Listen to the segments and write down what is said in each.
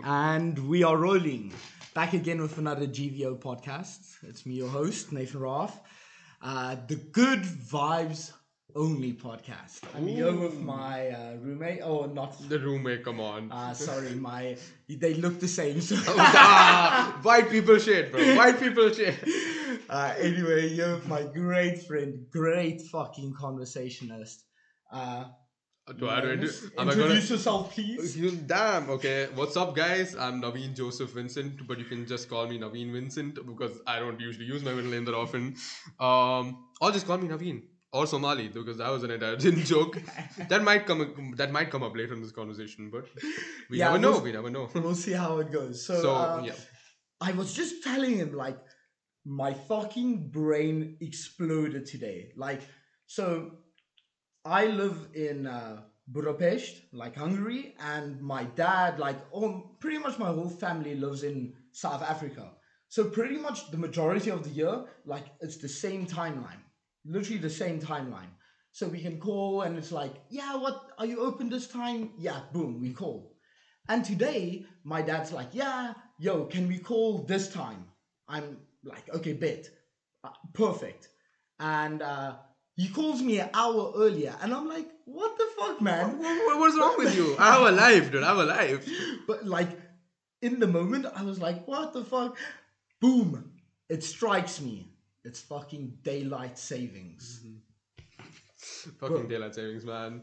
And we are rolling. Back again with another GVO podcast. It's me, your host, Nathan Roth. Uh, the Good Vibes Only podcast. I'm here with my uh, roommate. Oh, not. The roommate, come on. Uh, sorry, my. They look the same. So. ah, white people shit, bro. White people shit. Uh, anyway, with my great friend, great fucking conversationalist. Uh, Do I do Introduce it? Am I gonna? yourself, please. You, damn. Okay. What's up, guys? I'm Naveen Joseph Vincent, but you can just call me Naveen Vincent because I don't usually use my middle name that often. Um, or just call me Naveen or Somali because that was an Italian joke. that might come. That might come up later in this conversation, but we Yeah, never know. we'll- We never know. We'll see how it goes. So, So uh, yeah. I was just telling him like my fucking brain exploded today. Like so I live in uh, Budapest, like Hungary, and my dad, like oh, pretty much my whole family lives in South Africa. So pretty much the majority of the year, like it's the same timeline, literally the same timeline. So we can call and it's like, yeah, what are you open this time? Yeah, boom, we call. And today, my dad's like, yeah, yo, can we call this time? I'm like, okay, bet. Uh, perfect. And uh, he calls me an hour earlier, and I'm like, what the fuck, man? What, what's wrong with you? I have a life, dude. I have a life. But like, in the moment, I was like, what the fuck? Boom. It strikes me. It's fucking daylight savings. Mm-hmm. Fucking daylight savings, man.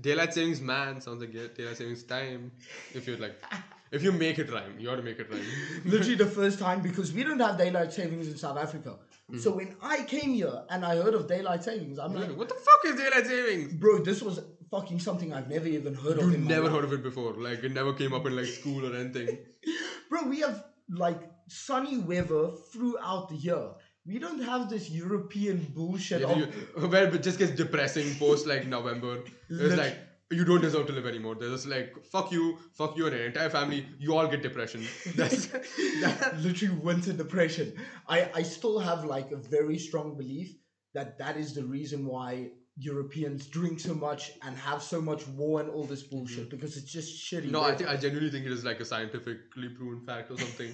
Daylight savings, man, sounds like daylight savings time. If you like, if you make it rhyme, you ought to make it rhyme. Literally the first time because we don't have daylight savings in South Africa. Mm. So when I came here and I heard of daylight savings, I'm like, what the fuck is daylight savings? bro, this was fucking something I've never even heard of. In never life. heard of it before. Like it never came up in like school or anything. Bro, we have like sunny weather throughout the year. We don't have this European bullshit. If of, you, where it just gets depressing post like November. It's like you don't deserve to live anymore. They're just like fuck you, fuck you and your entire family. You all get depression. That's that literally winter depression. I, I still have like a very strong belief that that is the reason why Europeans drink so much and have so much war and all this mm-hmm. bullshit because it's just shitty. No, I think I genuinely think it is like a scientifically proven fact or something.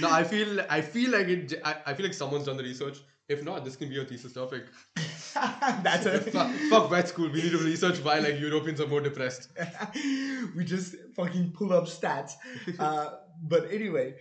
no, I feel I feel like it. I, I feel like someone's done the research. If not, this can be a thesis topic. that's a fuck, fuck vet school. We need to research why like Europeans are more depressed. we just fucking pull up stats. Uh, but anyway,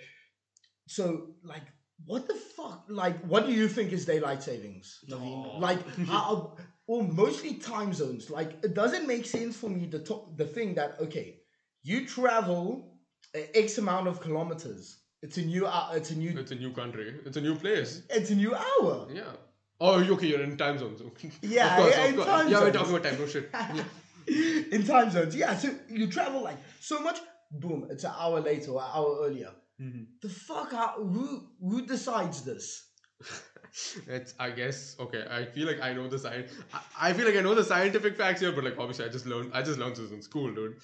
so like, what the fuck? Like, what do you think is daylight savings? Naveen? Like, how? Or mostly time zones. Like, it doesn't make sense for me the to- the thing that okay, you travel x amount of kilometers. It's a new. hou- It's a new. It's a new country. It's a new place. It's a new hour. Yeah. Oh, okay. You're in time zones. Yeah, course, yeah, in time yeah, we're talking about time. No shit. Yeah. in time zones. Yeah, so you travel like so much, boom, it's an hour later or an hour earlier. Mhm. The fuck how, who who decides this? It's I guess okay. I feel like I know the science. I, I feel like I know the scientific facts here, but like obviously I just learned. I just learned this in school, dude.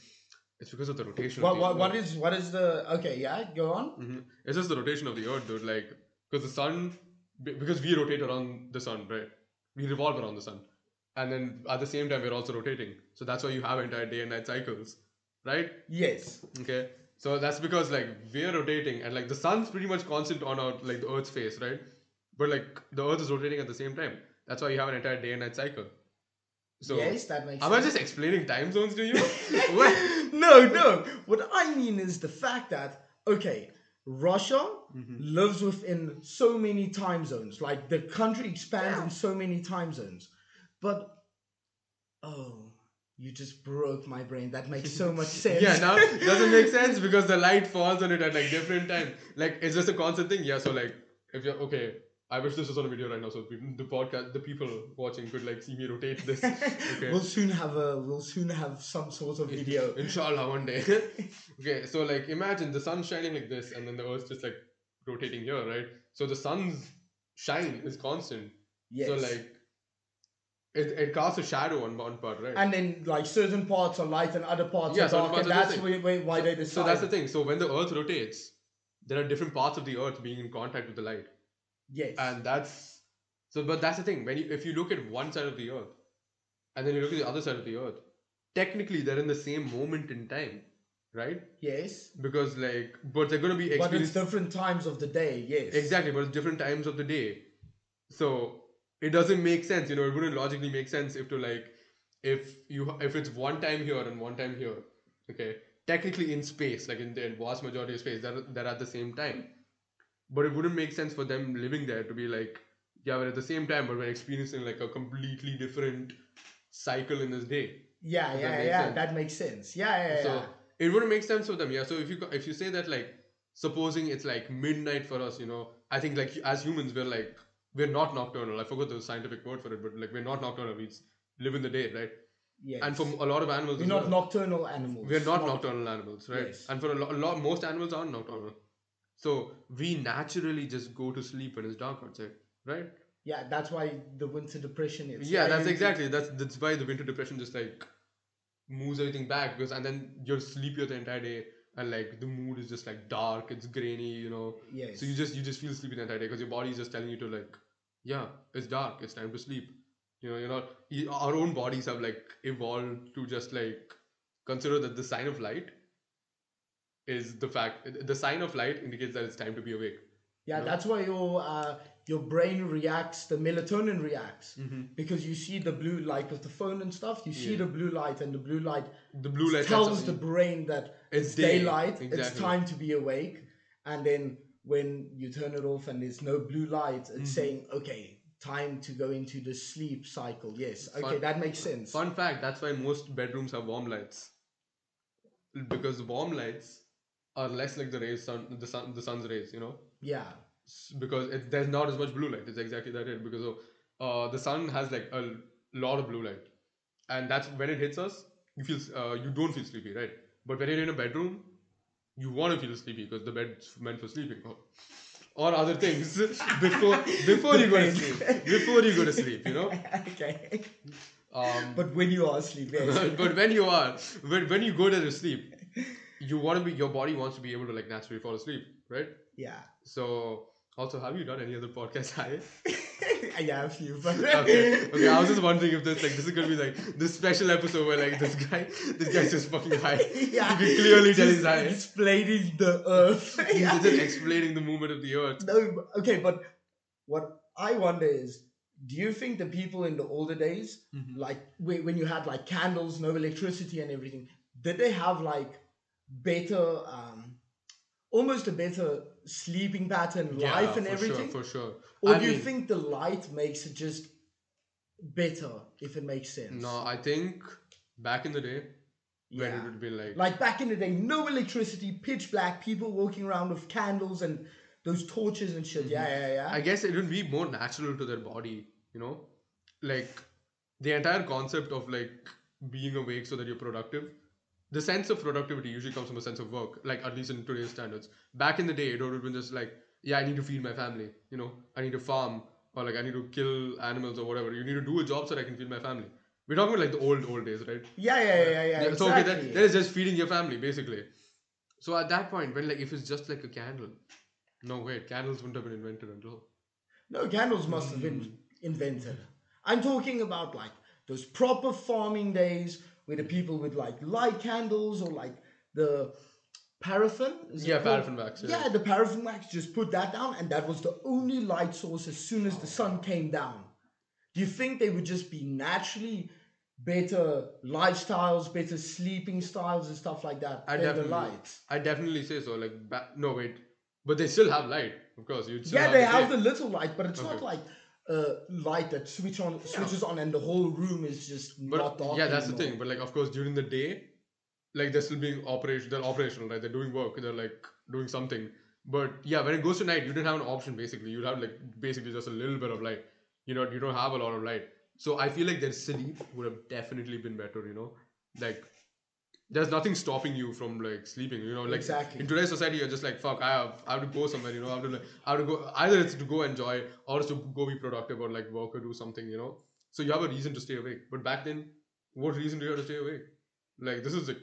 It's because of the rotation. What the what, what is what is the okay, yeah, go on. Mhm. It's just the rotation of the Earth, dude. Like, because the sun, because we rotate around the sun, right? We revolve around the sun, and then at the same time we're also rotating. So that's why you have entire day and night cycles, right? Yes. Okay. So that's because like we're rotating, and like the sun's pretty much constant on our like the Earth's face, right? But like the Earth is rotating at the same time. That's why you have an entire day and night cycle. So yes, that makes am I sense. just explaining time zones to you? no, no. What I mean is the fact that okay, Russia Mm-hmm. lives within so many time zones. Like the country expands in so many time zones. But oh, you just broke my brain. That makes so much sense. Yeah, now doesn't make sense because the light falls on it at like different time. Like it's just a constant thing. Yeah, so like if you're okay, I wish this was on a video right now, so the podcast, the people watching could like see me rotate this. Okay. We'll soon have a we'll soon have some sort of video. Inshallah, one day. okay, so like imagine the sun shining like this, and then the Earth's just like rotating here, right? So the sun's shine is constant. Yes. So like it, it casts a shadow on one part, right? and then like certain parts are light and other parts Yeah, are dark, parts and are that's why, why, why they decide. So that's the thing. So when the Earth rotates, there are different parts of the Earth being in contact with the light. Yes. and that's so but that's the thing when you if you look at one side of the earth and then you look at the other side of the earth technically they're in the same moment in time right? Yes. Because like, but they're gonna be But it's different times of the day. Yes. exactly, but it's different times of the day, so it doesn't make sense. You know, it wouldn't logically make sense if to like, if you if it's one time here and one time here, okay, technically in space, like in the vast majority of space, they're they're at the same time, but it wouldn't make sense for them living there to be like, yeah, we're at the same time, but we're experiencing like a completely different cycle in this day. Yeah, Does yeah, make yeah. sense? That makes sense. Yeah, yeah, so yeah. it wouldn't make sense for them yeah so if you if you say that like supposing it's like midnight for us you know i think like as humans we're like we're not nocturnal i forgot the scientific word for it but like we're not nocturnal we live in the day right Yes. and for a lot of animals we're not well, nocturnal animals. we're not Noc- nocturnal animals right Yes. and for a lot, a lot most animals are nocturnal so we naturally just go to sleep when it's dark outside right Yeah, that's why the winter depression is. yeah that's exactly that's that's why the winter depression just like moves everything back because and then you're sleepier the entire day and like the mood is just like dark it's grainy you know Yes. so you just you just feel sleepy the entire day because your body is just telling you to like yeah it's dark it's time to sleep you know you're not our own bodies have like evolved to just like consider that the sign of light is the fact the sign of light indicates that it's time to be awake yeah, no? that's why your uh, your brain reacts. The melatonin reacts mm-hmm. because you see the blue light of the phone and stuff. You see Yeah. the blue light, and the blue light the blue light tells the brain that It's it's, day, daylight. It's time to be awake. And then when you turn it off and there's no blue light, it's Mhm. saying, okay, time to go into the sleep cycle. Yes. Okay, Fun- that makes sense. Fun fact: That's why most bedrooms have warm lights, because warm lights are less like the rays, sun, the sun, the sun's rays. You know, Yeah. Because it, there's not as much blue light. It's exactly that it because of, uh, the sun has like a lot of blue light, and that's when it hits us. You feel uh, you don't feel sleepy, right? But when you're in a bedroom, you want to feel sleepy because the bed's meant for sleeping. Or, or other things before before you go to sleep. Before you go to sleep, you know. okay. Um, But when you are asleep, yes. but when you are when, when you go to sleep you want to be your body wants to be able to like naturally fall asleep right yeah. so also have you done any other podcast Hi. yeah, a few, but okay okay i was just wondering if this like this is gonna be like this special episode where like this guy this guy's just fucking high yeah, you can clearly tell just he's high explaining the earth. he's Yeah. just explaining the movement of the earth No, okay, but what I wonder is, do you think the people in the older days, Mhm. like when you had like candles, no electricity and everything, did they have like better, um, almost a better sleeping pattern, life and for everything? sure for sure Or I do you think the light makes it just better, if it makes sense? no i think back in the day when yeah. it would be like Like back in the day, no electricity, pitch black, people walking around with candles and those torches and shit. Yeah, yeah, yeah. I guess it would be more natural to their body, you know? Like the entire concept of like being awake so that you're productive. The sense of productivity usually comes from a sense of work, like at least in today's standards. Back in the day, it would have been just like, yeah, I need to feed my family, you know, I need to farm, or like I need to kill animals or whatever. You need to do a job so that I can feed my family. We're talking about like the old, old days, right? Yeah, yeah, yeah, yeah. yeah so okay, exactly. that, that is just feeding your family basically. So at that point, when like if it's just like a candle, no wait, candles wouldn't have been invented until No, candles must have been hmm. invented. I'm talking about like those proper farming days where the people would like light candles or like the paraffin. Yeah, paraffin wax. Yeah, the paraffin wax, just put that down, and that was the only light source as soon as the sun came down. Do you think they would just be naturally better lifestyles, better sleeping styles, and stuff like that I definitely- lights? I definitely say so. Like, ba- no, wait, but they still have light, of course. Still Yeah, they the have the little light, but it's not like uh, light that switch on switches on and the whole room is just But not dark. yeah, that's the thing. But like, of course, during the day, like they're still being operation. They're operational, right? They're doing work. They're like doing something. But yeah, when it goes to night, you didn't have an option. Basically, you'd have like basically just a little bit of light. You know, you don't have a lot of light. So I feel like their sleep would have definitely been better. You know, like there's nothing stopping you from like sleeping. You know, like Exactly. in today's society, you're just like fuck. I have I have to go somewhere. You know, I have to like I have to go. Either it's to go enjoy or it's to go be productive or like work or do something. You know, so you have a reason to stay awake. But back then, what reason do you have to stay awake? Like this is like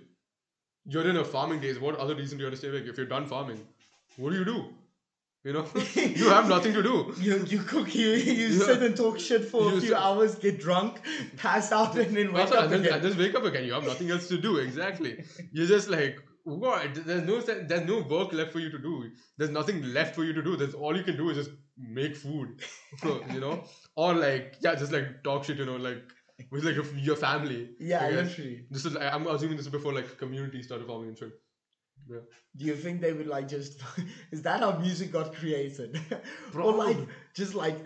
you're in a farming days. What other reason do you have to stay awake? If you're done farming, what do you do? You know, you have nothing to do. You you cook you you Yeah. sit and talk shit for a few sit- hours, get drunk, pass out, and then wake Also, up and, then, again. and just wake up again. You have nothing else to do. Exactly. You're just like what? There's no there's no work left for you to do. There's nothing left for you to do. There's all you can do is just make food, you know, or like yeah, just like talk shit, you know, like with like your, your family. Yeah, literally. This is I'm assuming this is before like community started forming and shit. Yeah. Do you think they would like just? is that how music got created? Or like just like.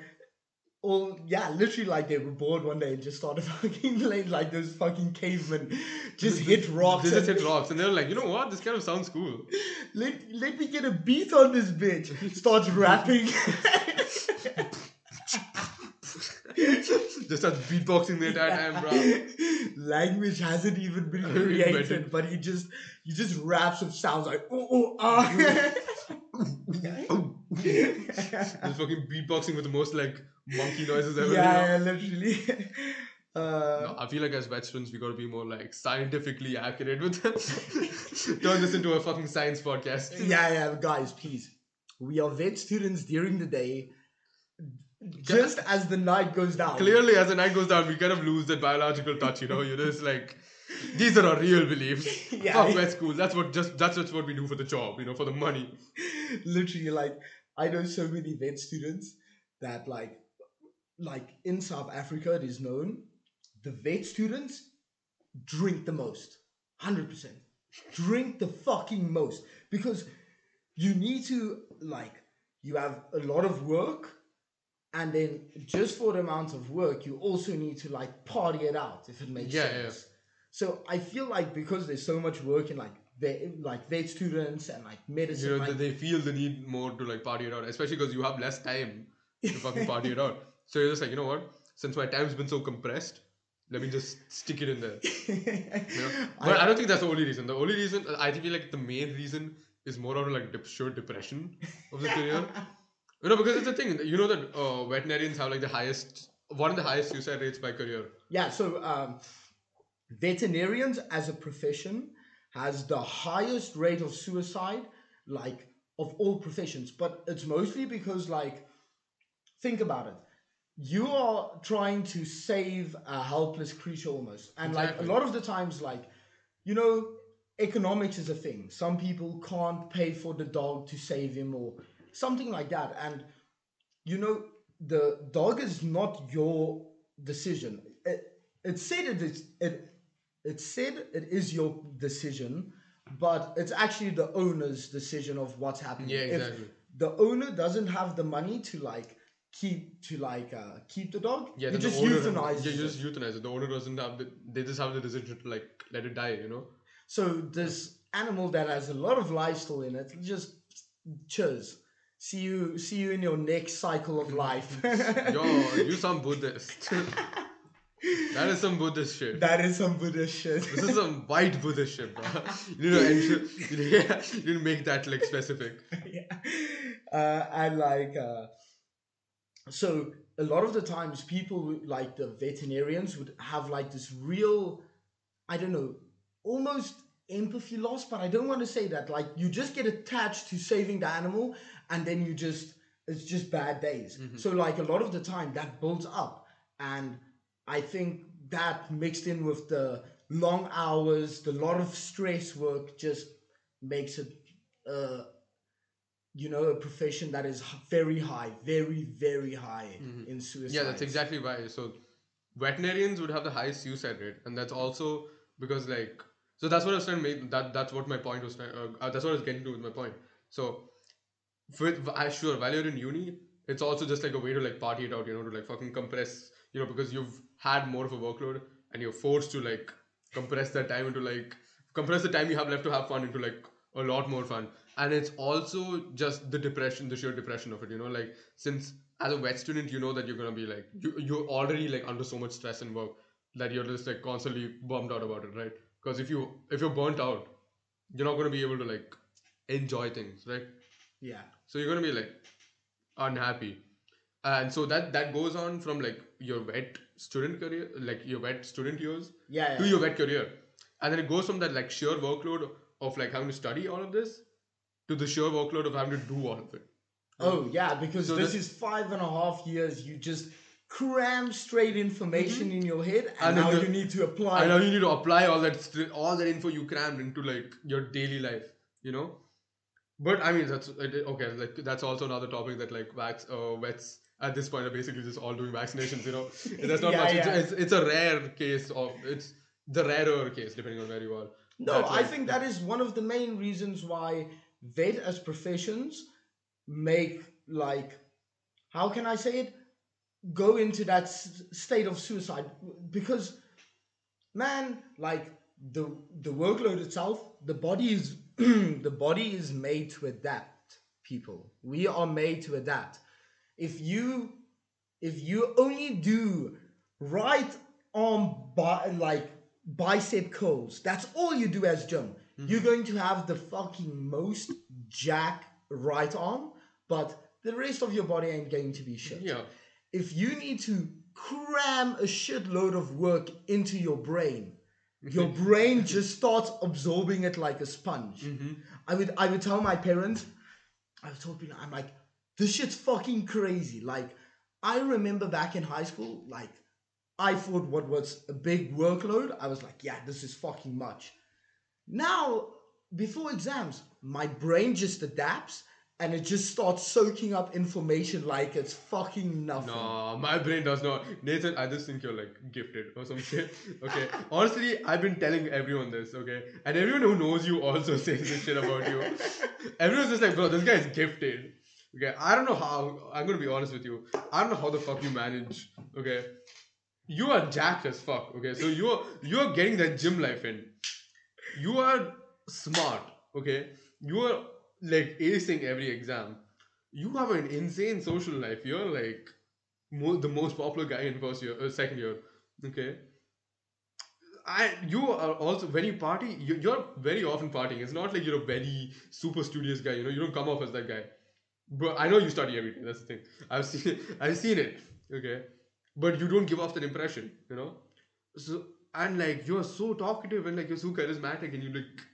Or yeah, literally like they were bored one day and just started fucking playing like those fucking cavemen, just hit rocks. They just hit rocks, and they're like, you know what? This kind of sounds cool. Let, let me get a beat on this bitch. Starts rapping. just starts beatboxing the entire time, bro. Language hasn't even been created, but he just he just raps with sounds like oh oh ah. Just fucking beatboxing with the most like monkey noises ever. you know? yeah, literally. Uh, No, I feel like as veterans, we gotta be more like scientifically accurate with this. Turn this into a fucking science podcast. yeah, yeah, guys, please. We are vet students during the day. Just as the night goes down. Clearly, as the night goes down, we kind of lose that biological touch. You know, you're just like, these are our real beliefs. Yeah. Fuck vet school. That's what just that's just what we do for the job. You know, for the money. literally like i know so many vet students that like like in south africa it is known the vet students drink the most 100% drink the fucking most because you need to like you have a lot of work and then just for the amount of work you also need to like party it out if it makes Yeah, sense so i feel like because there's so much work in like vet, like vet students and like medicine You know, like, they feel the need more to like party it out, especially because you have less time to fucking party it out. So you're just like, you know what? Since my time's been so compressed, let me just stick it in there. You know? But I, don't think that's the only reason. The only reason I feel like the main reason is more out of like dep- sheer depression of the career. You know, because it's the thing. You know that uh, veterinarians have like the highest, one of the highest suicide rates by career. Yeah, so um, veterinarians as a profession has the highest rate of suicide, like of all professions. But it's mostly because, like, think about it. You are trying to save a helpless creature almost, and like a lot of the times, like, you know, economics is a thing. Some people can't pay for the dog to save him or something like that, and you know, the dog is not your decision. It, it said it is it it said it is your decision, but it's actually the owner's decision of what's happening. Yeah, If exactly. the owner doesn't have the money to like keep to like uh, keep the dog, Yeah, you just euthanize Yeah, you just euthanize it. The owner doesn't have the. They just have the decision to like let it die. You know. So this animal that has a lot of life still in it, just cheers. See you see you in your next cycle of life. Yo, you some Buddhist. that is some Buddhist shit. that is some Buddhist shit. This is some white Buddhist shit, bro. You know, you need you make that like specific. yeah. Uh, and like uh, so a lot of the times people like the veterinarians would have like this real i don't know almost empathy loss but i don't want to say that like you just get attached to saving the animal and then you just it's just bad days so like a lot of the time that builds up and i think that mixed in with the long hours the lot of stress work just makes it uh you know, a profession that is very high, very, very high in suicide. Yeah, that's exactly why. So veterinarians would have the highest suicide rate, and that's also because like so that's what I was trying to make. That that's what my point was. Uh, uh, that's what I was getting to with my point. So with I sure while you're in uni, it's also just like a way to like party it out. You know, to like fucking compress. You know, because you've had more of a workload, and you're forced to like compress that time into like compress the time you have left to have fun into like a lot more fun. And it's also just the depression the sheer depression of it you know like since as a vet student you know that you're gonna be like you, you're already like under so much stress and work that you're just like constantly bummed out about it right? Because if you if you're burnt out you're not gonna be able to like enjoy things right? Yeah. so you're gonna be like unhappy. And so that that goes on from like your vet student career like your vet student years Yeah. to your vet career and then it goes from that like sheer workload of like having to study all of this to the sheer workload of having to do all of it Oh, yeah, because So this is five and a half years. You just cram straight information in your head, and, Mm-hmm. And now the- you need to apply. I know you need to apply all that all that info you crammed into like your daily life, you know. But I mean that's okay. Like that's also another topic that like vax uh, vets at this point are basically just all doing vaccinations. You know, there's not Yeah, much. It's, yeah. it's, it's a rare case of it's the rarer case depending on where you are. No, That's I think that is one of the main reasons why vet as professions make like how can I say it go into that s- state of suicide because man like the the workload itself the body is the body is made to adapt people we are made to adapt if you if you only do right arm bi- like bicep curls that's all you do as gym you're going to have the fucking most jack right arm but the rest of your body ain't going to be shit. Yeah, if you need to cram a shitload of work into your brain, your brain just starts absorbing it like a sponge. I would I would tell my parents, I would tell people, I'm like, this shit's fucking crazy. Like, I remember back in high school, like, I thought what was a big workload, I was like, yeah, this is fucking much. Now, before exams, my brain just adapts and it just starts soaking up information like it's fucking nothing. no, my brain does not. Nathan, I just think you're like gifted or some shit. Okay, honestly, I've been telling everyone this. Okay, and everyone who knows you also says this shit about you. Everyone's just like, bro, this guy is gifted. Okay, I don't know how. I'm gonna be honest with you. I don't know how the fuck you manage. Okay, you are jacked as fuck. Okay, so you're you're getting that gym life in. You are smart. Okay, you are like acing every exam. You have an insane social life. You're like mo- the most popular guy in first year, uh, second year. Okay. I you are also when you party, you, you're very often partying. It's not like you're a very super studious guy. You know, you don't come off as that guy. But I know you study every day. That's the thing. I've seen I've seen it. Okay, but you don't give off that impression. You know. So and like you're so talkative and like you're so charismatic and you like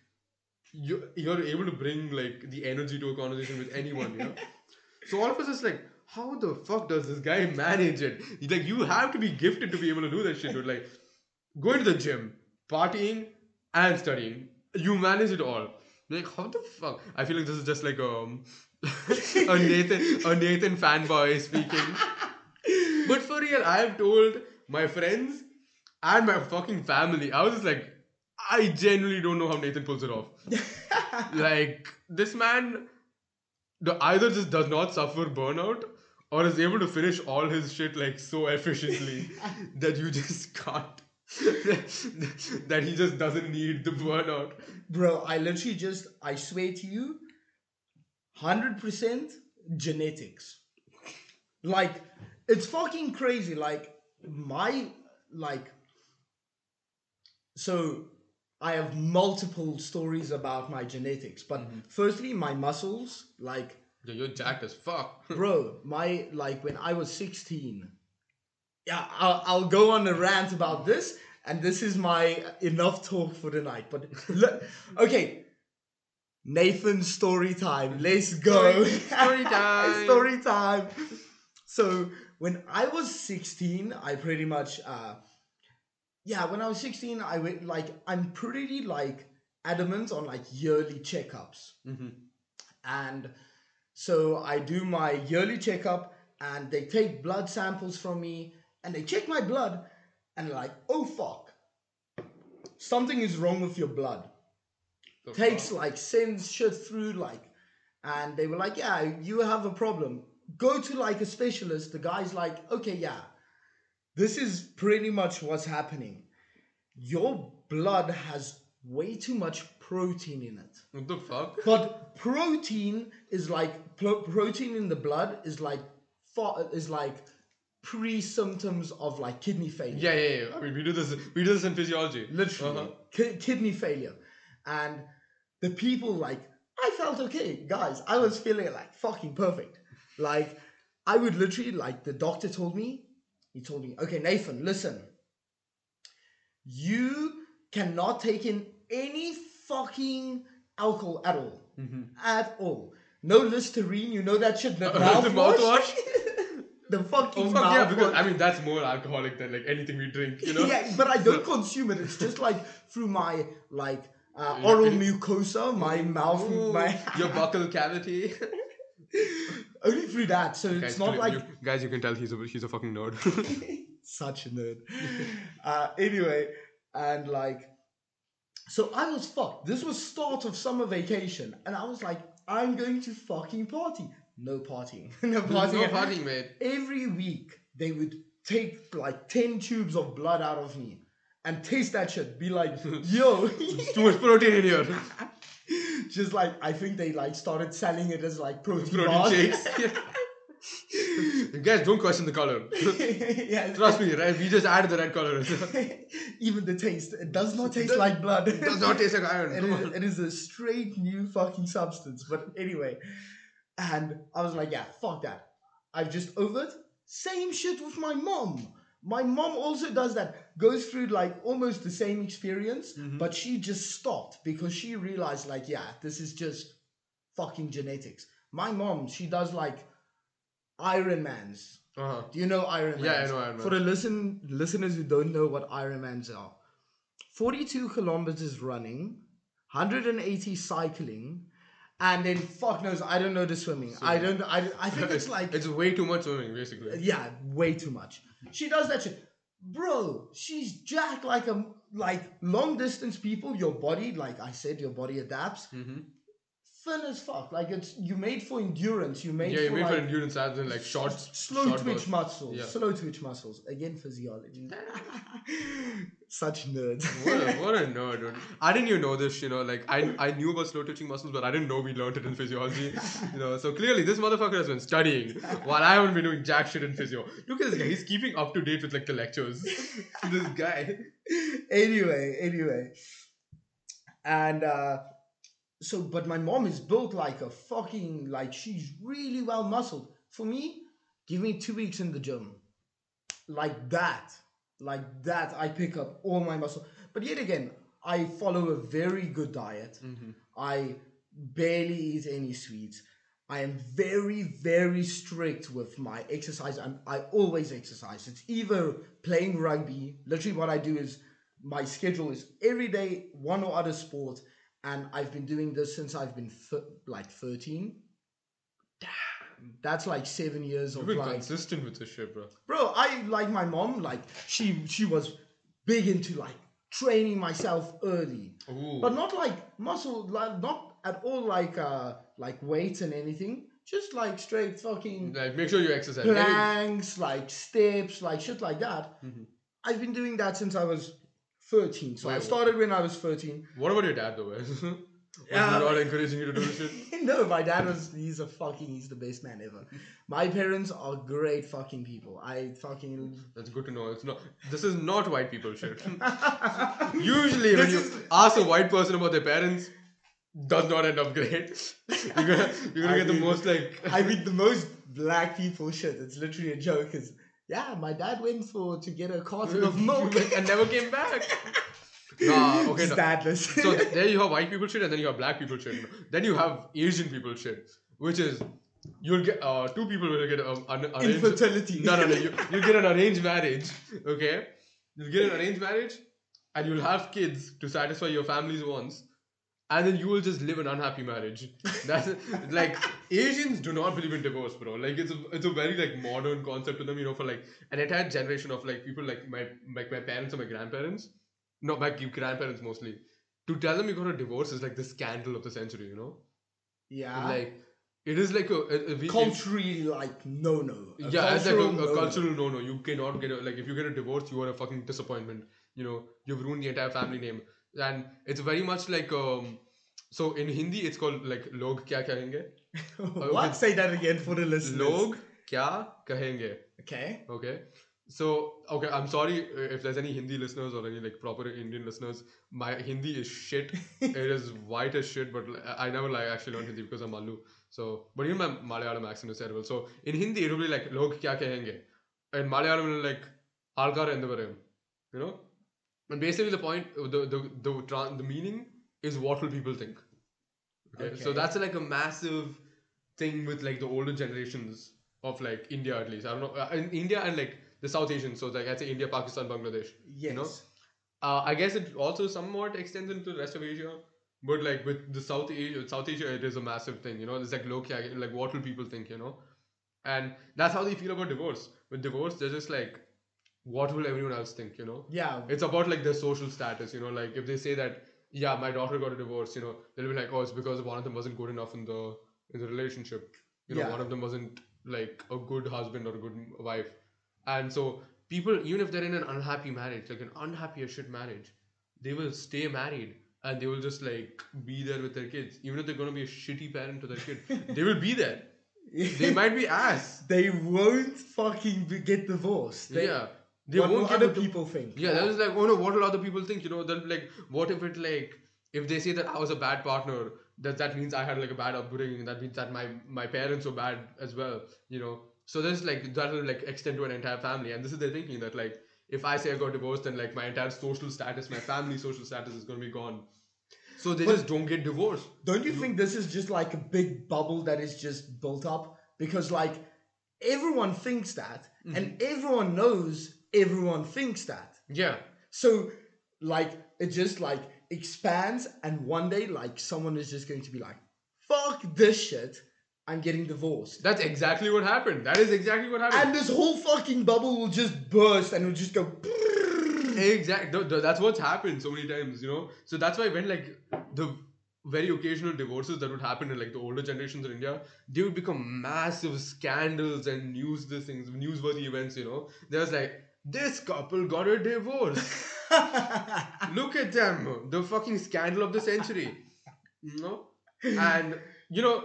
you you're able to bring like the energy to a conversation with anyone. You know. so all of us is like, how the fuck does this guy manage it? Like you have to be gifted to be able to do that shit, dude. Like going to the gym, partying, and studying. You manage it all. Like how the fuck? I feel like this is just like um a Nathan a Nathan fanboy speaking. But for real, I have told my friends and my fucking family. I was just like, I genuinely don't know how Nathan pulls it off. like this man, the either just does not suffer burnout or is able to finish all his shit like so efficiently that you just can't. that he just doesn't need the burnout. Bro, I literally just, I swear to you, 100% genetics. Like, it's fucking crazy. Like, my, like, so I have multiple stories about my genetics. But mm-hmm. firstly, my muscles, like, Yeah, you're jacked as fuck. bro, my, like, when I was 16, yeah, I'll, I'll go on a rant about this. And this is my enough talk for the night. But look, okay, Nathan's story time. Let's go. Story- story time. story time. So when I was 16, I pretty much uh yeah, when I was 16, I went like I'm pretty like adamant on like yearly checkups. hmm And so I do my yearly checkup and they take blood samples from me and they check my blood and like, oh fuck. Something is wrong with your blood The takes fuck? like sends shit through like and they were like yeah you have a problem go to like a specialist the guy's like okay yeah this is pretty much what's happening your blood has way too much protein in it What the fuck? but protein is like pro- protein in the blood is like fa- is like pre-symptoms of like kidney failure Yeah, yeah, yeah. I mean, we do this. We do this in physiology. literally Uh-huh. ki- kidney failure and the people like i felt okay guys i was feeling like fucking perfect like i would literally like the doctor told me he told me okay nathan listen you cannot take in any fucking alcohol at all Mm-hmm. at all no listerine you know that shit the mouthwash? mouthwash? the fucking Oh fuck yeah, because mouthwash. I mean that's more alcoholic than like anything we drink, you know. yeah, but I don't consume it. It's just like through my like uh, Yeah, oral mucosa, my mouth, Ooh, my your buccal cavity. only through that. So it's not like you, guys, you can tell he's a he's a fucking nerd. such a nerd. uh, anyway, and like, so I was fucked. This was start of summer vacation, and I was like, I'm going to fucking party. No partying. no partying. no partying, mate. Every week they would take like ten tubes of blood out of me and taste that shit. Be like, yo. There's too much protein in here. Just like I think they like started selling it as like protein, Protein bars. shakes. guys, don't question the color. yeah, Trust me, right? We just added the red color. even the taste, it does not taste does- like blood. It does not taste like iron. It Come is, on. it is a straight new fucking substance. But anyway, and I was like, yeah, fuck that. I've just over it. Same shit with my mom. My mom also does that. Goes through like almost the same experience, Mhm. but she just stopped because she realized, like, yeah, this is just fucking genetics. My mom, she does like Ironmans. Uh-huh. Do you know Ironmans? Yeah, I know Iron Man. For the listen listeners who don't know what Ironmans are, 42 kilometers running, 180 cycling, and then fuck knows, I don't know the swimming. I don't. I, I think it's like it's way too much swimming, basically. yeah, way too much. She does that shit, bro. She's jacked like a like long distance people. Your body, like I said, your body adapts. Mm-hmm. Thin as fuck. Like it's you made for endurance. You made Yeah, you for made like, for endurance rather than like short, slow short twitch bursts. muscles. Yeah. Slow twitch muscles. Again, physiology. Such nerds. What a, what a nerd, dude. I didn't even know this, you know, like I I knew about slow twitching muscles, but I didn't know we learned it in physiology. You know, so clearly this motherfucker has been studying while I haven't been doing jack shit in physio. Look at this guy, he's keeping up to date with like the lectures. this guy. anyway, anyway. And uh so but my mom is built like a fucking like she's really well muscled. For me, give me two weeks in the gym. Like that. Like that, I pick up all my muscle. But yet again, I follow a very good diet. Mm-hmm. I barely eat any sweets. I am very, very strict with my exercise. and I always exercise. It's either playing rugby. Literally, what I do is my schedule is every day one or other sport, and I've been doing this since I've been th- like thirteen. Damn, that's like seven years You've of been like consistent with this shit, bro. bro i like my mom like she she was big into like training myself early Ooh. but not like muscle like not at all like uh like weights and anything just like straight fucking like make sure you exercise. Planks like steps like shit like that Mhm. i've been doing that since i was 13 so i started when i was 13 What about your dad though? Was he not encouraging you to do this shit? no my dad was he's a fucking he's the best man ever my parents are great fucking people i fucking That's good to know. It's not. This is not white people shit. Usually, when you is- ask a white person about their parents, does not end up great. You're gonna, you're gonna I get the most like. I mean, the most black people shit. It's literally a joke. Is yeah, my dad went for to get a carton of milk and never came back. Nah, okay. No. Dadless. So th- there you have white people shit, and then you have black people shit. Then you have Asian people shit, which is you'll get uh, two people will get um, an arranged. Infertility. No, no, no. You you get an arranged marriage. Okay, you'll get an arranged marriage, and you'll have kids to satisfy your family's wants, and then you will just live an unhappy marriage. That's like Asians do not believe in divorce, bro. Like it's a it's a very like modern concept to them. You know, for like an entire generation of like people like my like my parents or my grandparents, not my grandparents mostly. To tell them you got a divorce is like the scandal of the century. You know, yeah. like it is like a, a, a culturally, like no, no. Yeah, it's like a, cultural a cultural no no. You cannot get a, like if you get a divorce, you are a fucking disappointment. You know, you've ruined the entire family name, and it's very much like um. So in Hindi, it's called like log kya kahenge. what? Say that again for the listeners. Log kya kahenge. Okay. Okay. So okay, I'm sorry if there's any Hindi listeners or any like proper Indian listeners. My Hindi is shit. it is white as shit, but I never like actually learned Hindi because I'm Mallu. So, but even my Malayalam accent is terrible. So in Hindi, it will be like log kya kahenge, and Malayalam will like alkar endu. You know, and basically the point, the the the the meaning is what will people think. Okay? so that's like a massive thing with like the older generations of like India at least. I don't know uh, in India and like the South Asian. So like I'd say India, Pakistan, Bangladesh. Yes. You know? Uh, I guess it also somewhat extends into the rest of Asia. But like with the South Asia, South Asia, it is a massive thing. You know, it's like low. Like what will people think? You know, and that's how they feel about divorce. With divorce, they're just like, what will everyone else think? You know, Yeah. it's about like their social status. You know, like if they say that, yeah, my daughter got a divorce. You know, they'll be like, oh, it's because one of them wasn't good enough in the in the relationship. You know, Yeah. one of them wasn't like a good husband or a good wife, and so people, even if they're in an unhappy marriage, like an unhappy as shit marriage, they will stay married and they will just like be there with their kids, even if they're gonna be a shitty parent to their kid. they will be there. They might be ass. They won't fucking be- get divorced. They, yeah. They what won't get other people think? Yeah, that was like, oh no, what will other people think? You know, they'll be like, what if it like, if they say that I was a bad partner, that that means I had like a bad upbringing. That means that my my parents were bad as well. You know, so there's like that will like extend to an entire family, and this is their thinking that like, if I say I got divorced, then like my entire social status, my family social status is gonna be gone. So they But- just don't get divorced. Don't you think this is just like a big bubble that is just built up? Because like everyone thinks that, Mm-hmm. and everyone knows everyone thinks that. Yeah, So like it just like expands, and one day like someone is just going to be like, "Fuck this shit, I'm getting divorced," that's exactly what happened. That is exactly what happened. and this whole fucking bubble will just burst, and it'll just go. Exactly. That's what's happened so many times, you know. So that's why when like the very occasional divorces that would happen in like the older generations in India, they would become massive scandals and news this things, newsworthy events. You know, there's like this couple got a divorce. Look at them, the fucking scandal of the century. You know, and you know,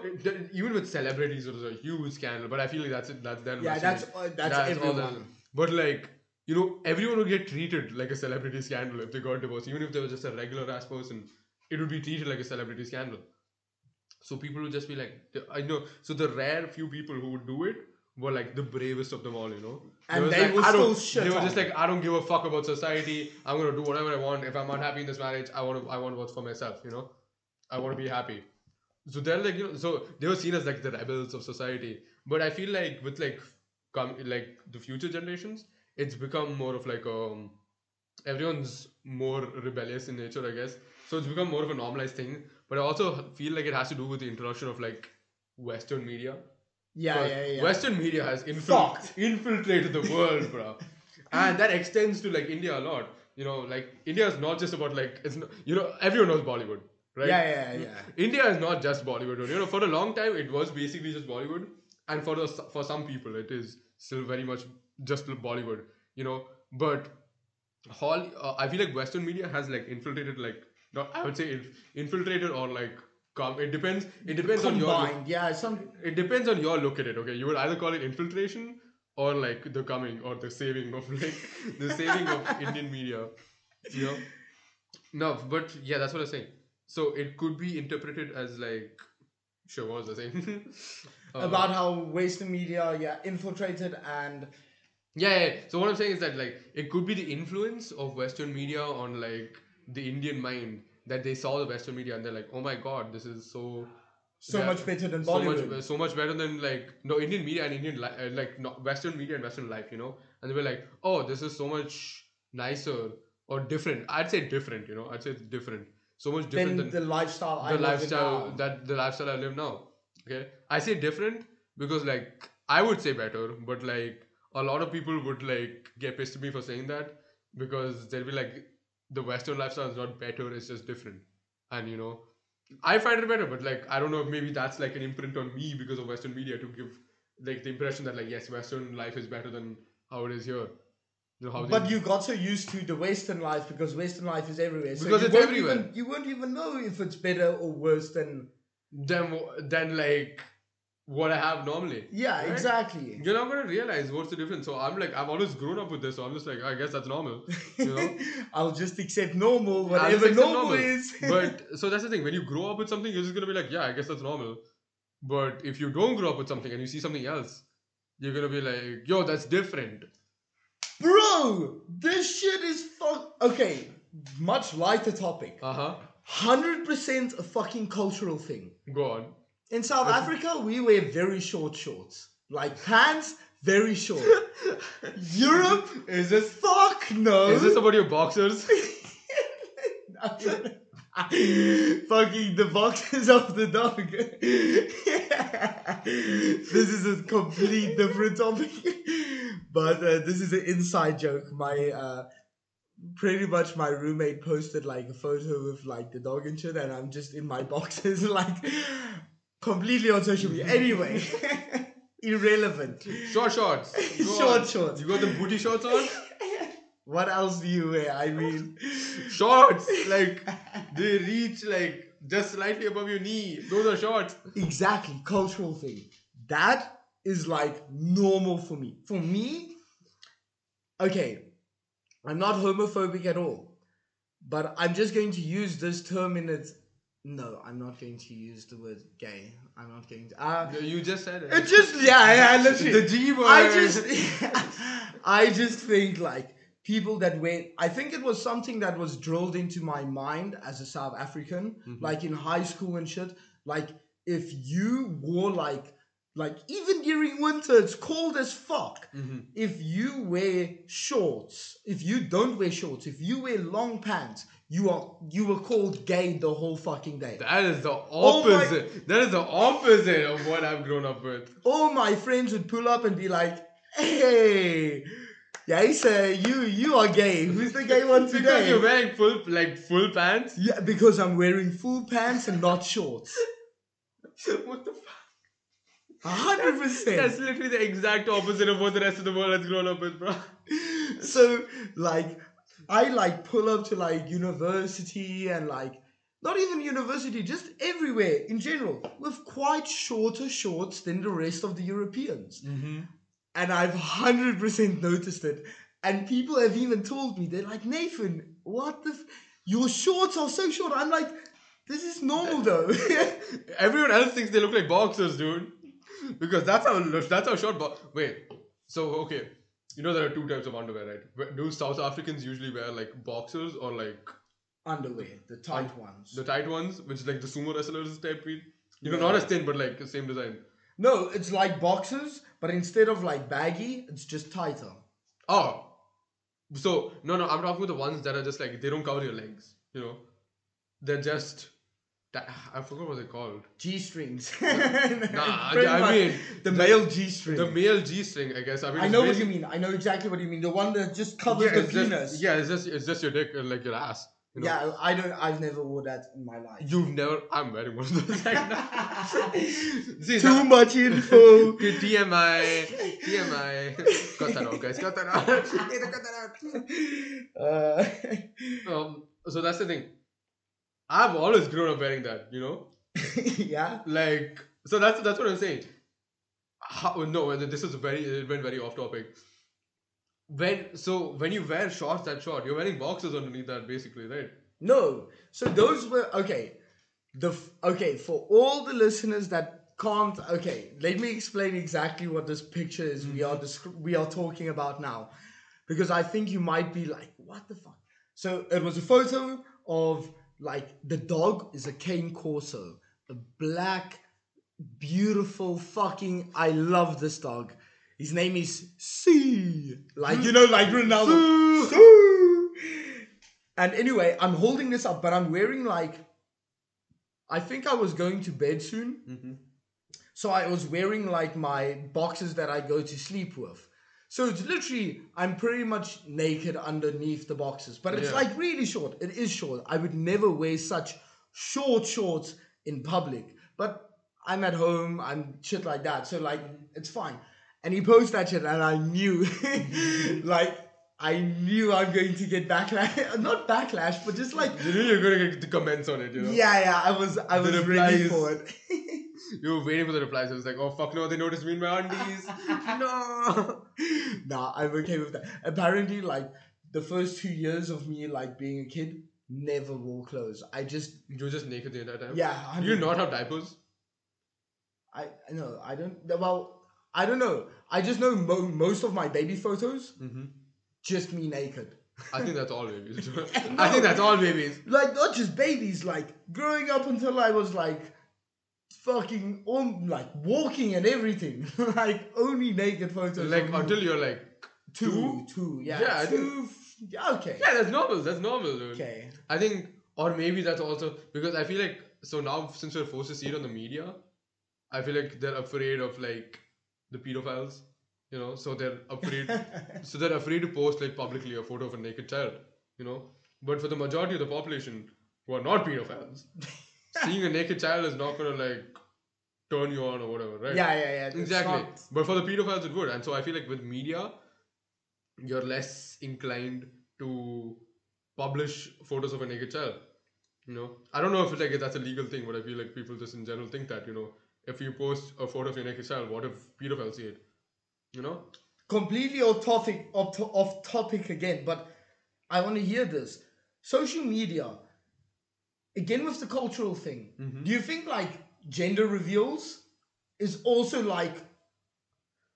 even with celebrities, it was a huge scandal. But I feel like that's it. That's them. yeah, that's that's, all everyone. that- But like, you know, everyone would get treated like a celebrity scandal if they got divorced. Even if they were just a regular ass person, it would be treated like a celebrity scandal. So people would just be like, I know. So the rare few people who would do it were like the bravest of them all, you know. And was they like, I don't- They were just like, I don't give a fuck about society. I'm gonna do whatever I want. If I'm unhappy in this marriage, I want to. I want what's for myself, you know. I want to be happy. So they're like, you know, so they were seen as like the rebels of society. But I feel like with like, come like the future generations, it's become more of like um, everyone's more rebellious in nature, I guess. So it's become more of a normalized thing. But I also feel like it has to do with the introduction of like Western media. Yeah, yeah, yeah. Western media has infil- infiltrated the world, bro. and that extends to like India a lot. You know, like India is not just about like it's not, you know everyone knows Bollywood, right? Yeah, yeah, yeah. India is not just Bollywood. You know, for a long time it was basically just Bollywood, and for the for some people it is still very much just Bollywood. You know, but Hol- uh, I feel like Western media has like infiltrated like not I would say inf- infiltrated or like come. It depends. It depends on your Combined, yeah. Some it depends on your look at it okay you would either call it infiltration or like the coming or the saving of like the saving of indian media you know no but yeah that's what i'm saying so it could be interpreted as like sure what was i saying Uh, about how Western media, yeah, infiltrated and yeah, yeah. so what i'm saying is that like it could be the influence of western media on like the indian mind that they saw the western media and they're like oh my god this is so so Yeah. much better than so much so much better than like no Indian media and Indian li- uh, like no, Western media and Western life, you know. And they were like, oh, this is so much nicer or different. I'd say different, you know. I'd say it's different. So much different than than the lifestyle I the live in lifestyle now. that the lifestyle I live now. Okay, I say different because like I would say better, but like a lot of people would like get pissed at me for saying that because they'll be like, the Western lifestyle is not better; it's just different, and you know. I find it better, but like I don't know if maybe that's like an imprint on me because of Western media to give like the impression that like yes, Western life is better than how it is here. You know, But you got so used to the Western life because Western life is everywhere. So Because you it's won't everywhere. Even, you won't even know if it's better or worse than. than than like what I have normally. Yeah, Right? exactly. You're not gonna realize what's the difference. So I'm like, I've always grown up with this. So I'm just like, I guess that's normal. You know? I'll just accept normal, whatever accept normal, normal. is. but so that's the thing. When you grow up with something, you're just gonna be like, yeah, I guess that's normal. But if you don't grow up with something and you see something else, you're gonna be like, yo, that's different. Bro, this shit is fuck. Okay, much lighter topic. Uh huh. 100% a fucking cultural thing. Go on. In South Africa, we wear very short shorts. Like pants, very short. Europe, Is this fuck no. is this about your boxers? Fucking the boxes of the dog. this is a complete different topic. But uh, this is an inside joke. My uh, pretty much my roommate posted like a photo of like the dog and shit, and I'm just in my boxes, like completely on social media. Anyway, irrelevant. Short shorts. Go Short on. shorts. You got the booty shorts on? What else do you wear? I mean, Shorts. Like they reach like just slightly above your knee. Those are shorts. exactly cultural thing. That is like normal for me. For me, okay, I'm not homophobic at all, but I'm just going to use this term in its. No, I'm not going to use the word gay. I'm not going to. Uh, You just said it. it just yeah, yeah, literally. the G word. I just, I just think like people that wear. I think it was something that was drilled into my mind as a South African, Mhm. like in high school and shit. Like if you wore like, like even during winter, it's cold as fuck. Mhm. If you wear shorts, if you don't wear shorts, if you wear long pants, you are you were called gay the whole fucking day. That is the Oh my- opposite. that is the opposite of what I've grown up with. all my friends would pull up and be like, "Hey, yeah, sir, you you are gay. Who's the gay one today?" Because you're wearing full like full pants. yeah, because I'm wearing full pants and not shorts. what the fuck? Hundred That's literally the exact opposite of what the rest of the world has grown up with, bro. So like, I like pull up to like university and like. Not even university, just everywhere in general, with quite shorter shorts than the rest of the Europeans. Mm-hmm. and I've hundred percent noticed it. And people have even told me they're like, Nathan, what the? F- your shorts are so short. I'm like, this is normal though. Everyone else thinks they look like boxers, dude. Because that's how that's how short. Bo- Wait, so okay, you know there are two types of underwear, right? Do South Africans usually wear like boxers or like Underwear, the tight ones. the tight ones, which is like the sumo wrestlers type feel? You know, Yeah. not as thin, but like the same design. no, it's like boxers, but instead of like baggy, it's just tighter. Oh, so no, no, I'm talking about the ones that are just like they don't cover your legs. You know, they're just. That- I forgot what they're called. G strings. Nah, I mean, the male G string. The male G string, I guess. I mean, I know what you mean. I know exactly what you mean. The one that just covers yeah, the penis. Just, yeah, it's just it's just your dick and like your ass. You know? Yeah, I don't. I've never wore that in my life. You've never. I'm wearing one of those. See, Too that- much info. Okay, TMI. TMI. Cut that out, guys. Cut that out. Cut that Uh, out. Um, so that's the thing. I've always grown up wearing that, you know? yeah. Like, so that's that's what I'm saying. How, no, this is very, it went very off topic. When, so when you wear shorts that short, you're wearing boxes underneath that basically, right? No. So those were okay. The okay for all the listeners that can't. Okay, let me explain exactly what this picture is. We mm-hmm. are descri- we are talking about now, because I think you might be like, what the fuck. So it was a photo of like the dog is a cane corso, a black, beautiful fucking. I love this dog. His name is C. Like you know, like Ronaldo. C. And anyway, I'm holding this up, but I'm wearing like. I think I was going to bed soon, Mm-hmm. so I was wearing like my boxes that I go to sleep with. So it's literally I'm pretty much naked underneath the boxes, but it's Yeah. like really short. It is short. I would never wear such short shorts in public, but I'm at home. I'm shit like that, so like it's fine. And he posted that shit, and I knew, like. I knew I'm going to get backlash, not backlash, but just like, You knew you're going to get the comments on it, you know? yeah, yeah. I was, I The was ready for it. You were waiting for the replies. I was like, oh fuck no, they noticed me in my undies. no. nah, I'm okay with that. Apparently, like the first two years of me like being a kid, never wore clothes. I just You were just naked the entire time? yeah. Do you 100 not have diapers? I no, I don't. Well, I don't know. I just know mo- most of my baby photos, Mm-hmm. Just me naked. I think that's all babies. I think that's all babies. Like not just babies. Like growing up until I was like fucking on like walking and everything. like only naked photos. like until you're like two, two? two, yeah, Yeah, I think- two. Yeah, okay. yeah, that's normal. That's normal, dude. Okay. I think, or maybe that's also because I feel like so now since we're forced to see it on the media, I feel like they're afraid of like the pedophiles, you know. So they're afraid. so they're afraid to post like publicly a photo of a naked child, you know. But for the majority of the population who are not pedophiles, seeing a naked child is not gonna like turn you on or whatever, right? Yeah, yeah, yeah. Exactly. not- But for the pedophiles, it would. And so I feel like with media, you're less inclined to publish photos of a naked child. You know, I don't know if it's like that's a legal thing, but I feel like people just in general think that you know, if you post a photo of your naked child, what if pedophiles see it? You know? completely off topic off, to- off topic again but i want to hear this social media again with the cultural thing Mhm. do you think like gender reveals is also like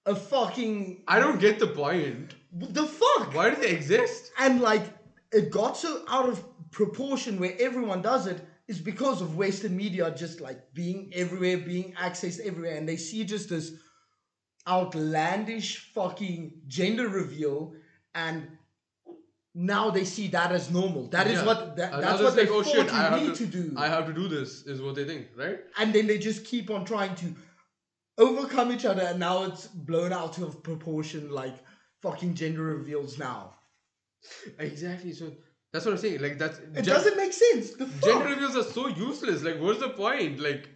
a fucking I don't get the point. the fuck Why do they exist? and like it got so out of proportion where everyone does it is because of western media just like being everywhere being accessed everywhere and they see just this outlandish fucking gender reveal and now they see that as normal that is Yeah. what that, that's what they're they like, oh shit, I have need to, to do I have to do this, is what they think, right? and then they just keep on trying to overcome each other and now it's blown out of proportion like fucking gender reveals now Exactly. So that's what I'm saying. Like that's it gen- doesn't make sense gender reveals are so useless. Like, what's the point? Like,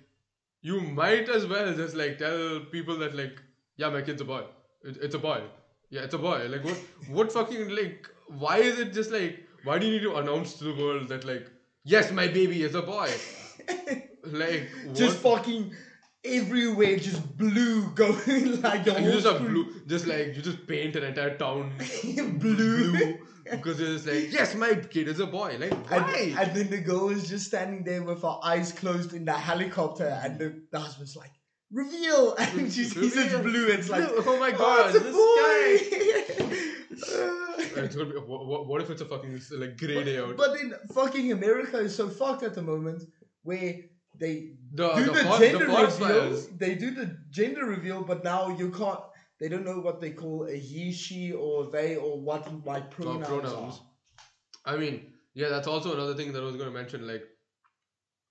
you might as well just like tell people that like, yeah, my kid's a boy. It, it's a boy. Yeah, it's a boy. Like, what? What fucking like? Why is it just like? Why do you need to announce to the world that like, yes, my baby is a boy? like, just fucking everywhere just blue going like the you just have blue, just like you just paint an entire town blue. because it's just like, yes, my kid is a boy. Like, And, why? and then the girl is just standing there with her eyes closed in the helicopter, and the, the husband's like, "Reveal!" And she sees it's Reveal. blue. It's like, Blue. oh my "Oh, god, it's a this boy!" It's gonna be, what, what, what if it's a fucking like grey day out? but in fucking America is so fucked at the moment where they the do the, the, for- gender the reveal. fires. They do the gender reveal, but now you can't. They don't know what they call a he, she, or they, or what like or pronouns, pronouns. I mean, yeah, that's also another thing that I was gonna mention. Like,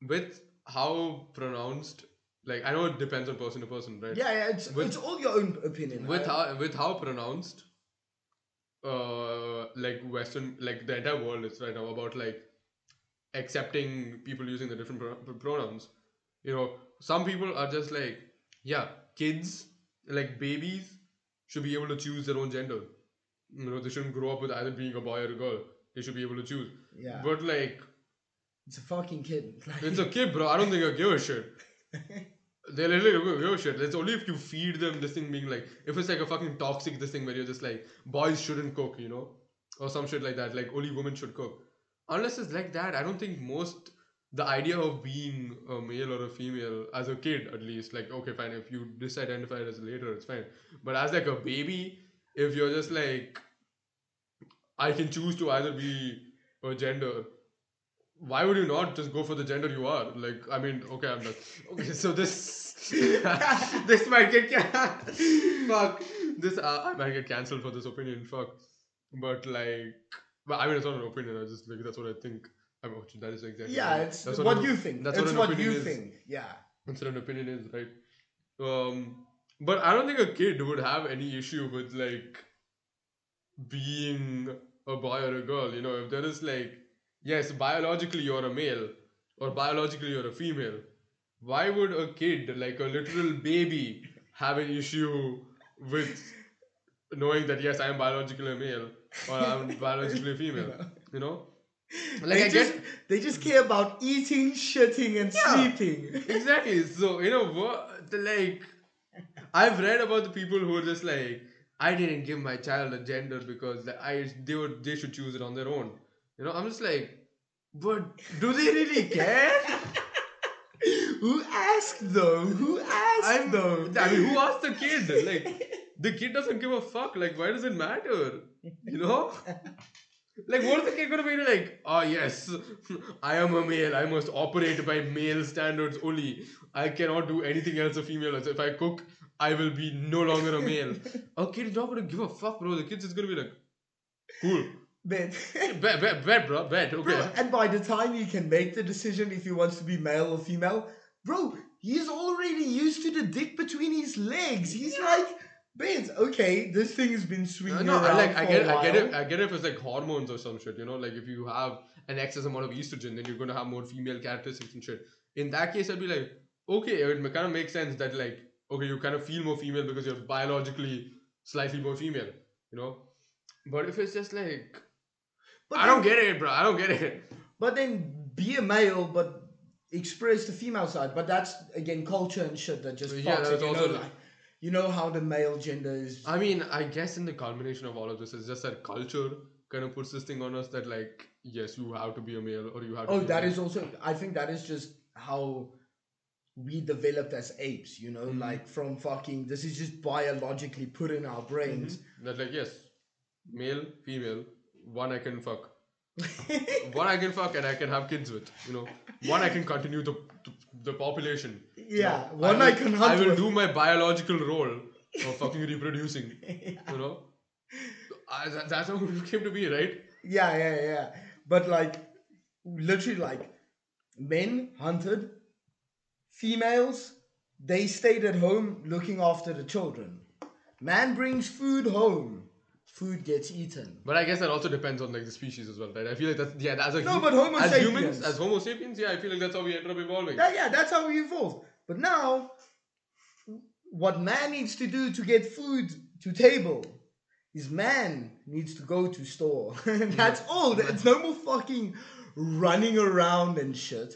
with how pronounced, like I know it depends on person to person, right? Yeah, yeah, it's With- it's all your own opinion. With right? how with how pronounced, uh, like Western, like the entire world is right now about like accepting people using the different pro- pronouns. You know, some people are just like, yeah, kids, like babies, should be able to choose their own gender. You know, they shouldn't grow up with either being a boy or a girl. They should be able to choose. yeah, But like, it's a fucking kid. Like, it's a kid, bro. I don't think I give a shit. They literally don't give shit. It's only if you feed them this thing being like, if it's like a fucking toxic this thing where you're just like, boys shouldn't cook, you know, or some shit like that. Like only women should cook. Unless it's like that, I don't think most the idea of being a male or a female as a kid at least, like okay, fine. If you disidentified as later, it's fine. But as like a baby, if you're just like, I can choose to either be a gender why would you not just go for the gender you are? Like, I mean, okay, I'm not. Okay, so this this might get fuck. This uh, I might get cancelled for this opinion. Fuck. But like, but I mean, it's not an opinion. I just like that's what I think. I mean, that is exactly. yeah, right. it's That's what, an- you think. That's it's what, an what opinion you is. think. Yeah. That's what an opinion is, right? Um, but I don't think a kid would have any issue with like being a boy or a girl. You know, if there is like, yes, biologically you're a male or biologically you're a female, why would a kid, like a literal baby, have an issue with knowing that yes, I am biologically a male or I'm biologically a female? You know, like they I just get they just care about eating, shitting, and Yeah. sleeping. exactly. So you know what? The, like, I've read about the people who are just like, I didn't give my child a gender because I they would they should choose it on their own. You know, I'm just like, but do they really care? Who asked though? Who asked I'm, though? I mean, who asked the kid? Like, the kid doesn't give a fuck. Like, why does it matter? You know? Like, what is the kid gonna be like? Oh yes, I am a male. I must operate by male standards only. I cannot do anything else a female does. If I cook, I will be no longer a male. a kid is not gonna give a fuck, bro. The kid's just gonna be like, cool, Bet. bet, bet, bet, bro, bet. Okay. Bro, and by the time he can make the decision if he wants to be male or female, bro, he's already used to the dick between his legs. He's like, Bet, okay, this thing has been swinging no, I around like I get I get it I get it if it's like hormones or some shit, you know, like if you have an excess amount of estrogen, then you're gonna have more female characteristics and shit. In that case, I'd be like, okay, it kind of makes sense that like, okay, you kind of feel more female because you're biologically slightly more female, you know. But if it's just like, But I don't get it, bro. I don't get it. But then be a male, but express the female side. But that's again culture and shit that just Yeah, that's it. You know, like, you know how the male gender is. I mean, I guess in the culmination of all of this, it's just that culture kind of puts this thing on us that like, yes, you have to be a male or you have. to Oh, be a male. is also. I think that is just how we developed as apes. You know, Mhm. like from fucking. This is just biologically put in our brains. That like yes, male, female, one I can fuck, one I can fuck and I can have kids with. You know, one I can continue the the, the population. you Yeah, know. one will, I can hunt I will with. do my biological role of fucking reproducing. You know, I, that, that's how it came to be, right? Yeah, yeah, yeah. But like, literally, like, men hunted, females, they stayed at home looking after the children. Man brings food home, food gets eaten. But I guess that also depends on like the species as well, right? I feel like that's yeah, as a No, but Homo as sapiens. humans, as Homo sapiens, yeah, I feel like that's how we ended up evolving. Yeah, yeah, that's how we evolved. But now, what man needs to do to get food to table is man needs to go to store. that's mm. all. It's no more fucking running around and shit.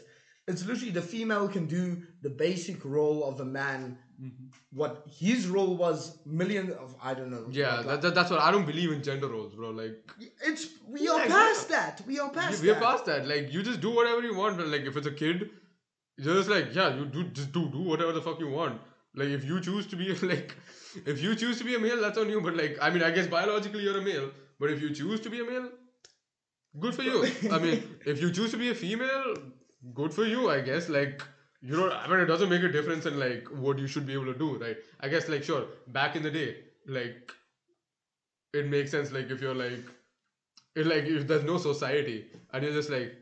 It's literally the female can do the basic role of a man. Mm-hmm. What his role was, million of I don't know. Yeah, like- that, that, that's what I don't believe in gender roles, bro. Like it's we are Yeah, past that. We are past we're that. past that. Like you just do whatever you want. Like if it's a kid, you're just like yeah, you do just do do whatever the fuck you want. Like if you choose to be like, if you choose to be a male, that's on you. But like I mean, I guess biologically you're a male. But if you choose to be a male, good for you. I mean, if you choose to be a female, good for you. I guess like. You know, I mean, it doesn't make a difference in like what you should be able to do, right? I guess like sure, back in the day, like it makes sense. Like if you're like, it like if there's no society and you're just like,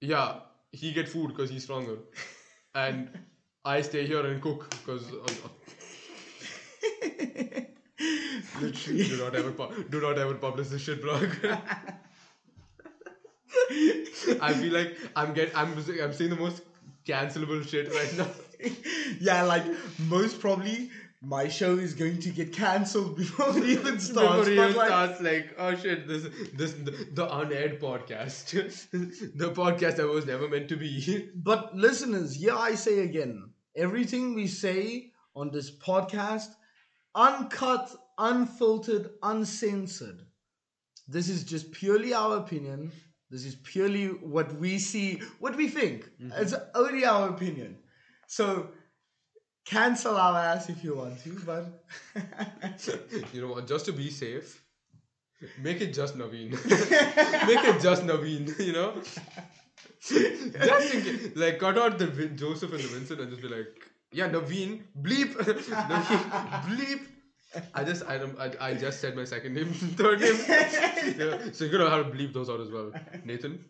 yeah, he get food because he's stronger, and I stay here and cook because Literally. do not ever pu- do not ever publish this shit blog. I feel like I'm get I'm I'm saying the most cancelable shit right now. yeah, like most probably my show is going to get cancelled before it even starts. Before it even like, starts, like, oh shit, this this the, the unaired podcast, the podcast that was never meant to be. But listeners, yeah, I say again, everything we say on this podcast, uncut, unfiltered, uncensored. This is just purely our opinion. This is purely what we see, what we think. Mm-hmm. It's only our opinion. So cancel our ass if you want to, but you know what? Just to be safe, make it just Naveen. make it just Naveen. You know, just in case, like cut out the Joseph and the Vincent and just be like, yeah, Naveen, bleep, Naveen, bleep. I just I don't I, I just said my second name, third name. Yeah, so you're gonna have to bleep those out as well. Nathan,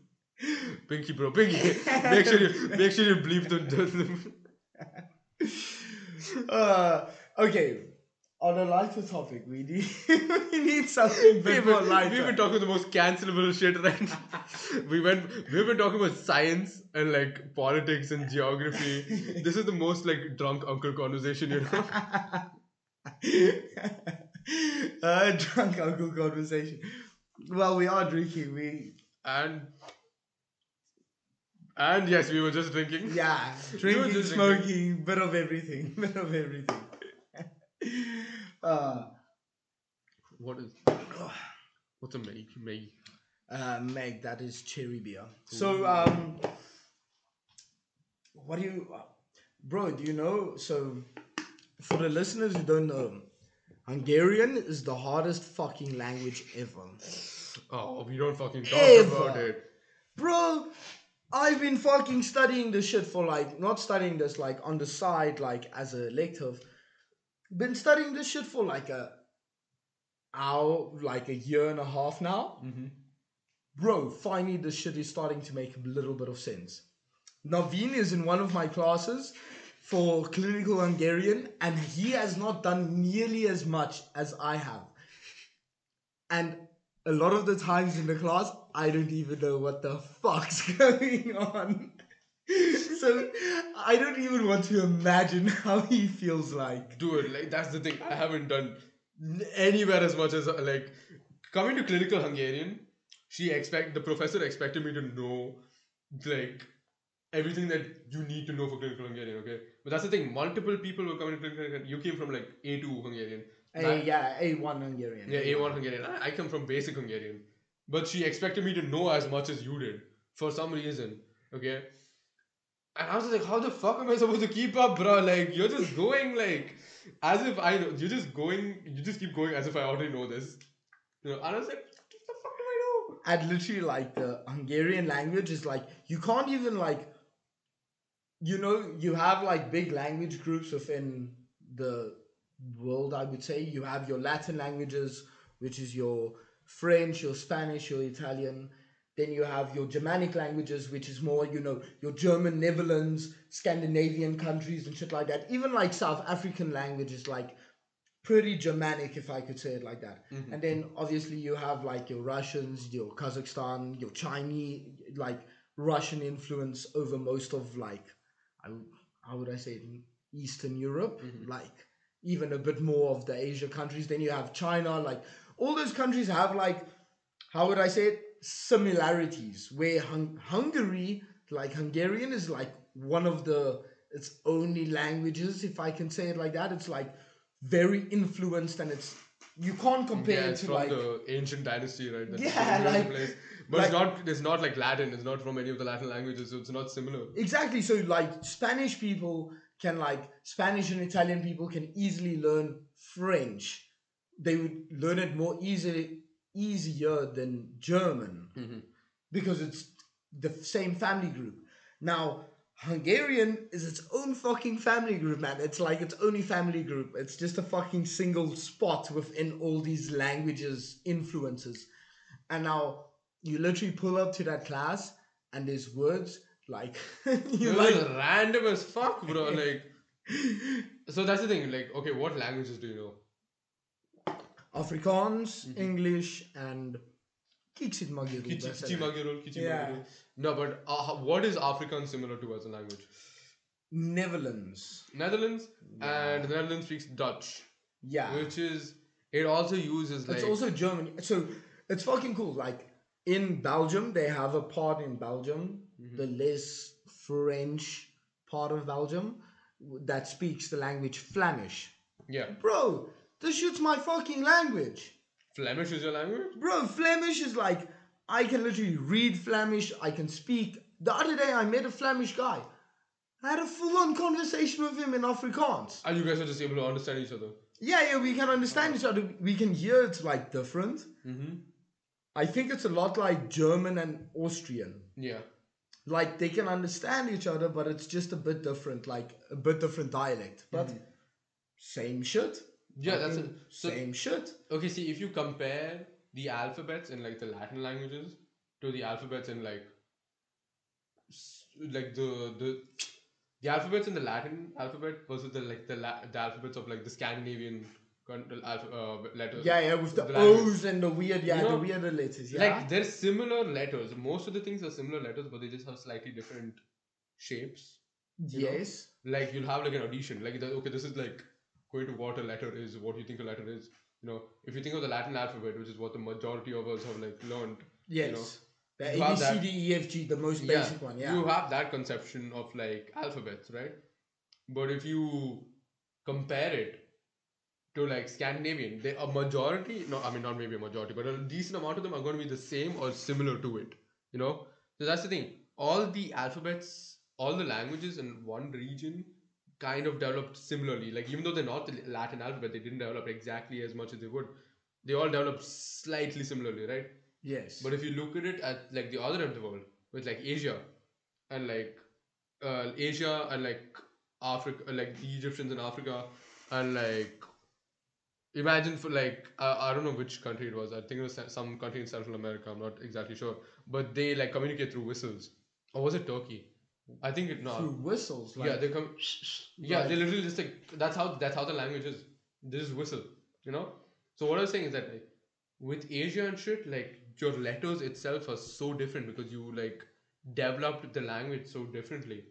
Pinky bro, Pinky. Make sure you make sure you bleep the. uh, okay. On a lighter topic, we need we need something a bit We've more been, lighter. we've been talking the most cancelable shit right now. we went we've been talking about science and like politics and geography. This is the most like drunk uncle conversation, you know. Uh, drunk uncle conversation. Well, we are drinking. We And and yes, we were just drinking. yeah, We drinking, just smoking, bit of everything, bit of everything. uh, What is what's a Meg? Meg. uh, Meg, that is cherry beer. So, um, what do you, bro? Do you know? So, for the listeners who don't know, Hungarian is the hardest fucking language ever. Oh, we don't fucking talk Ever. about it. Bro, I've been fucking studying this shit for like, not studying this like on the side, like as a elective. Been studying this shit for like a hour, like a year and a half now. Mm-hmm. Bro, finally this shit is starting to make a little bit of sense. Naveen is in one of my classes for clinical Hungarian, and he has not done nearly as much as I have. And a lot of the times in the class, I don't even know what the fuck's going on. so I don't even want to imagine how he feels like. Dude, like that's the thing. I haven't done anywhere as much as like coming to clinical Hungarian. She expect the professor expected me to know like everything that you need to know for clinical Hungarian. Okay, but that's the thing. Multiple people were coming to clinical. Hungarian. You came from like A two Hungarian. A, That- yeah, A1 Hungarian. Yeah, A1 Hungarian. I, I come from basic Hungarian. But she expected me to know as much as you did for some reason. Okay? And I was like, how the fuck am I supposed to keep up, bro? Like, you're just going like as if I know. You're just going, you just keep going as if I already know this. You know, and I was like, what the fuck do I know? and literally like the Hungarian language is like you can't even like you know you have like big language groups within the world I would say. You have your Latin languages which is your French your Spanish your Italian. Then you have your Germanic languages which is more you know your German Netherlands Scandinavian countries and shit like that. Even like South African languages like pretty Germanic, if I could say it like that. Mm-hmm. And then obviously you have like your Russians, your Kazakhstan, your Chinese, like Russian influence over most of like, I, how would I say it, Eastern Europe, mm-hmm. like even a bit more of the Asia countries. Then you have China, like all those countries have like, how would I say it, similarities where Hung- Hungary, like Hungarian is like one of the, its only languages, if I can say it like that. It's like very influenced and it's you can't compare Yeah, it to from like the ancient dynasty, right? That's Yeah, like- place. But like- it's not. It's not like Latin. It's not from any of the Latin languages, so it's not similar. exactly so like spanish people can like spanish and italian people can easily learn french they would learn it more easily easier than german mm-hmm. because it's the same family group now hungarian is its own fucking family group man it's like its only family group it's just a fucking single spot within all these languages influences and now you literally pull up to that class and there's words like you like random as fuck, bro. Like, so that's the thing. Like, okay, what languages do you know? Afrikaans, English, and Kiksit Magiru. Kichi, that's Kichi it. Yeah. No, but uh, what is Afrikaans similar to as a language? Netherlands. Netherlands and the Netherlands speaks Dutch, Yeah. which is it also uses like it's also German. So it's fucking cool. Like in Belgium, they have a part in Belgium, Mm-hmm. the less French part of Belgium, that speaks the language Flemish. yeah. Bro, this shit's my fucking language. Flemish is your language. Bro, Flemish is like I can literally read Flemish. I can speak. The other day, I met a Flemish guy. I had a full-on conversation with him in Afrikaans. And you guys are just able to understand each other. Yeah, yeah, we can understand each other. We can hear it's like different. Mm-hmm. I think it's a lot like German and Austrian. Yeah. Like they can understand each other, but it's just a bit different, like a bit different dialect. Mm-hmm. But same shit. Yeah, that's it. So same shit. okay, see if you compare the alphabets in like the Latin languages to the alphabets in like like the the the alphabets in the Latin alphabet versus the like the, la- the alphabets of like the Scandinavian con- alpha, uh, letters. Yeah, yeah, with the, The. O's and the weird, yeah, You the know, weirder letters. Yeah. Like they're similar letters. Most of the things are similar letters, but they just have slightly different shapes. you know? yes. Like you'll have like an audition. Like okay, this is like going to what a letter is, what you think a letter is. You know, if you think of the Latin alphabet, which is what the majority of us have like learned. Yes. You know, the you A, that- C, D, E, F, G, the most basic one, yeah. You have that conception of like alphabets, right? But if you compare it to like Scandinavian, they a majority, no, I mean not maybe a majority, but a decent amount of them are going to be the same or similar to it. You know, so that's the thing. All the alphabets, all the languages in one region kind of developed similarly. Like even though they're not the Latin alphabet, they didn't develop exactly as much as they would. They all developed slightly similarly, right? Yes. But if you look at it at like the other end of the world, with like Asia, and like uh, Asia and like Africa, like the Egyptians in Africa, and like imagine for like uh, I don't know which country it was. I think it was some country in Central America. I'm not exactly sure, but they like communicate through whistles. Or was it Turkey? I think it no. Through whistles. Like, yeah, they come. Yeah, like- they literally just like that's how that's how the language is. They just whistle, you know. So what I was saying is that like with Asia and shit, like your letters itself are so different because you like developed the language so differently.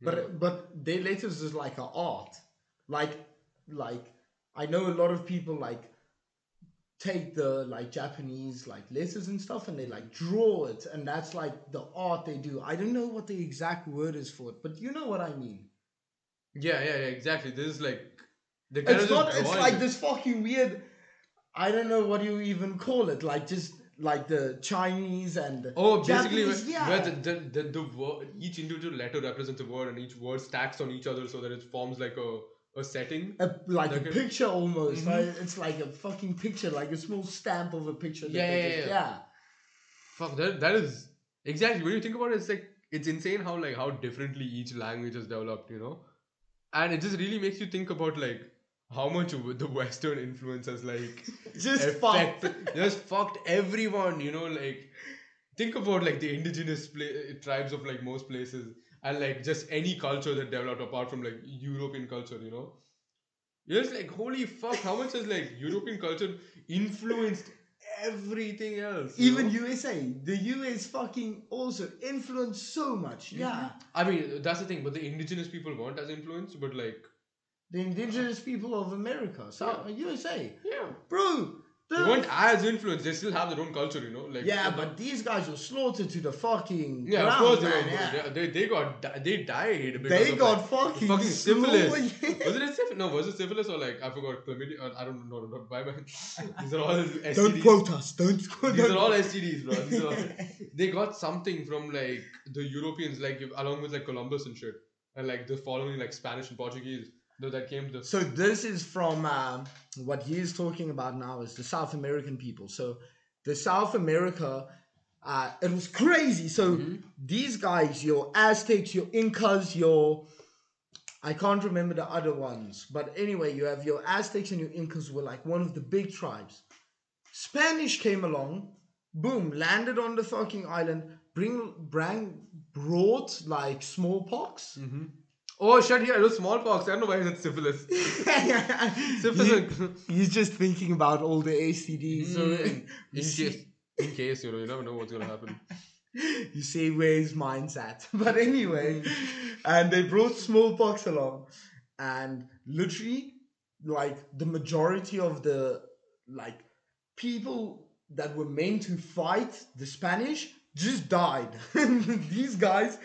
you know? But but their letters is like a art. Like like I know a lot of people like take the like Japanese like letters and stuff and they like draw it and that's like the art they do. I don't know what the exact word is for it, but you know what I mean. yeah, yeah, yeah, exactly. This is like the kind It's of not it's like this fucking weird I don't know what you even call it, like just like the Chinese and Oh, basically, Japanese, where, yeah. where the, the, the, the word, each individual letter represents a word, and each word stacks on each other so that it forms like a, a setting. a, like a Like a- picture almost. Mhm. Right? It's like a fucking picture, like a small stamp of a picture. that Yeah, yeah, just- yeah. Fuck, that, that is exactly when you think about it, it's like it's insane how like how differently each language is developed, you know, and it just really makes you think about like how much the Western influence has like Just fucked. just fucked everyone, you know, like think about like the indigenous pla- tribes of like most places and like just any culture that developed apart from like European culture, you know. It's like holy fuck, how much has like European culture influenced everything else? Even know? USA, the US fucking also influenced so much. Yeah, I mean, that's the thing, but the indigenous people weren't as influenced, but like, the indigenous people of America, South USA, yeah, bro. They The, weren't as influenced. They still have their own culture, you know. Like, yeah, but these guys were slaughtered to the fucking yeah, of course they man, were. yeah. They, they got they died. They got like, fucking, fucking syphilis. was it syphilis? No, was it syphilis or like I forgot chlamydia? Or, I don't know. No, no, bye bye. These are all STDs. Don't quote us. Don't quote. These are all STDs, bro. These are, they got something from like the Europeans, like along with like Columbus and shit, and like the following like Spanish and Portuguese that, that came to So this is from um, what he is talking about now is the South American people. So the South America, uh, it was crazy. So Mhm. these guys, your Aztecs, your Incas, your I can't remember the other ones, but anyway, you have your Aztecs and your Incas were like one of the big tribes. Spanish came along, boom, landed on the fucking island, bring, bring brought like smallpox. Mm-hmm. Oh shit! Yeah, it was smallpox. I don't know why it's syphilis. Syphilis. He- he's just thinking about all the ACDs. Mm. in see- case, in case you know, you never know what's gonna happen. you see where his mind's at. But anyway, Mm. and they brought smallpox along, and literally, like the majority of the like people that were meant to fight the Spanish just died. These guys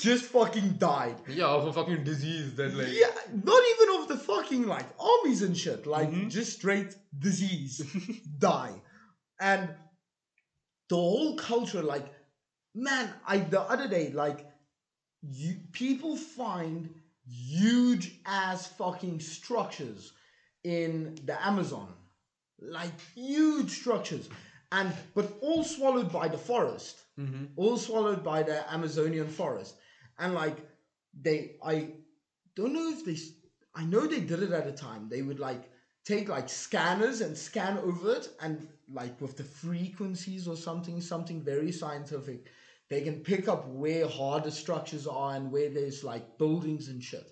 just fucking died. Yeah, of a fucking disease that like. Yeah, not even of the fucking like armies and shit. Like Mhm. just straight disease, die, and the whole culture. Like, man, I the other day like, you people find huge ass fucking structures in the Amazon, like huge structures, and but all swallowed by the forest Mm-hmm. all swallowed by the Amazonian forest. And like they, I don't know if they, I know they did it at a time. They would like take like scanners and scan over it, and like with the frequencies or something, something very scientific, they can pick up where harder structures are and where there's like buildings and shit.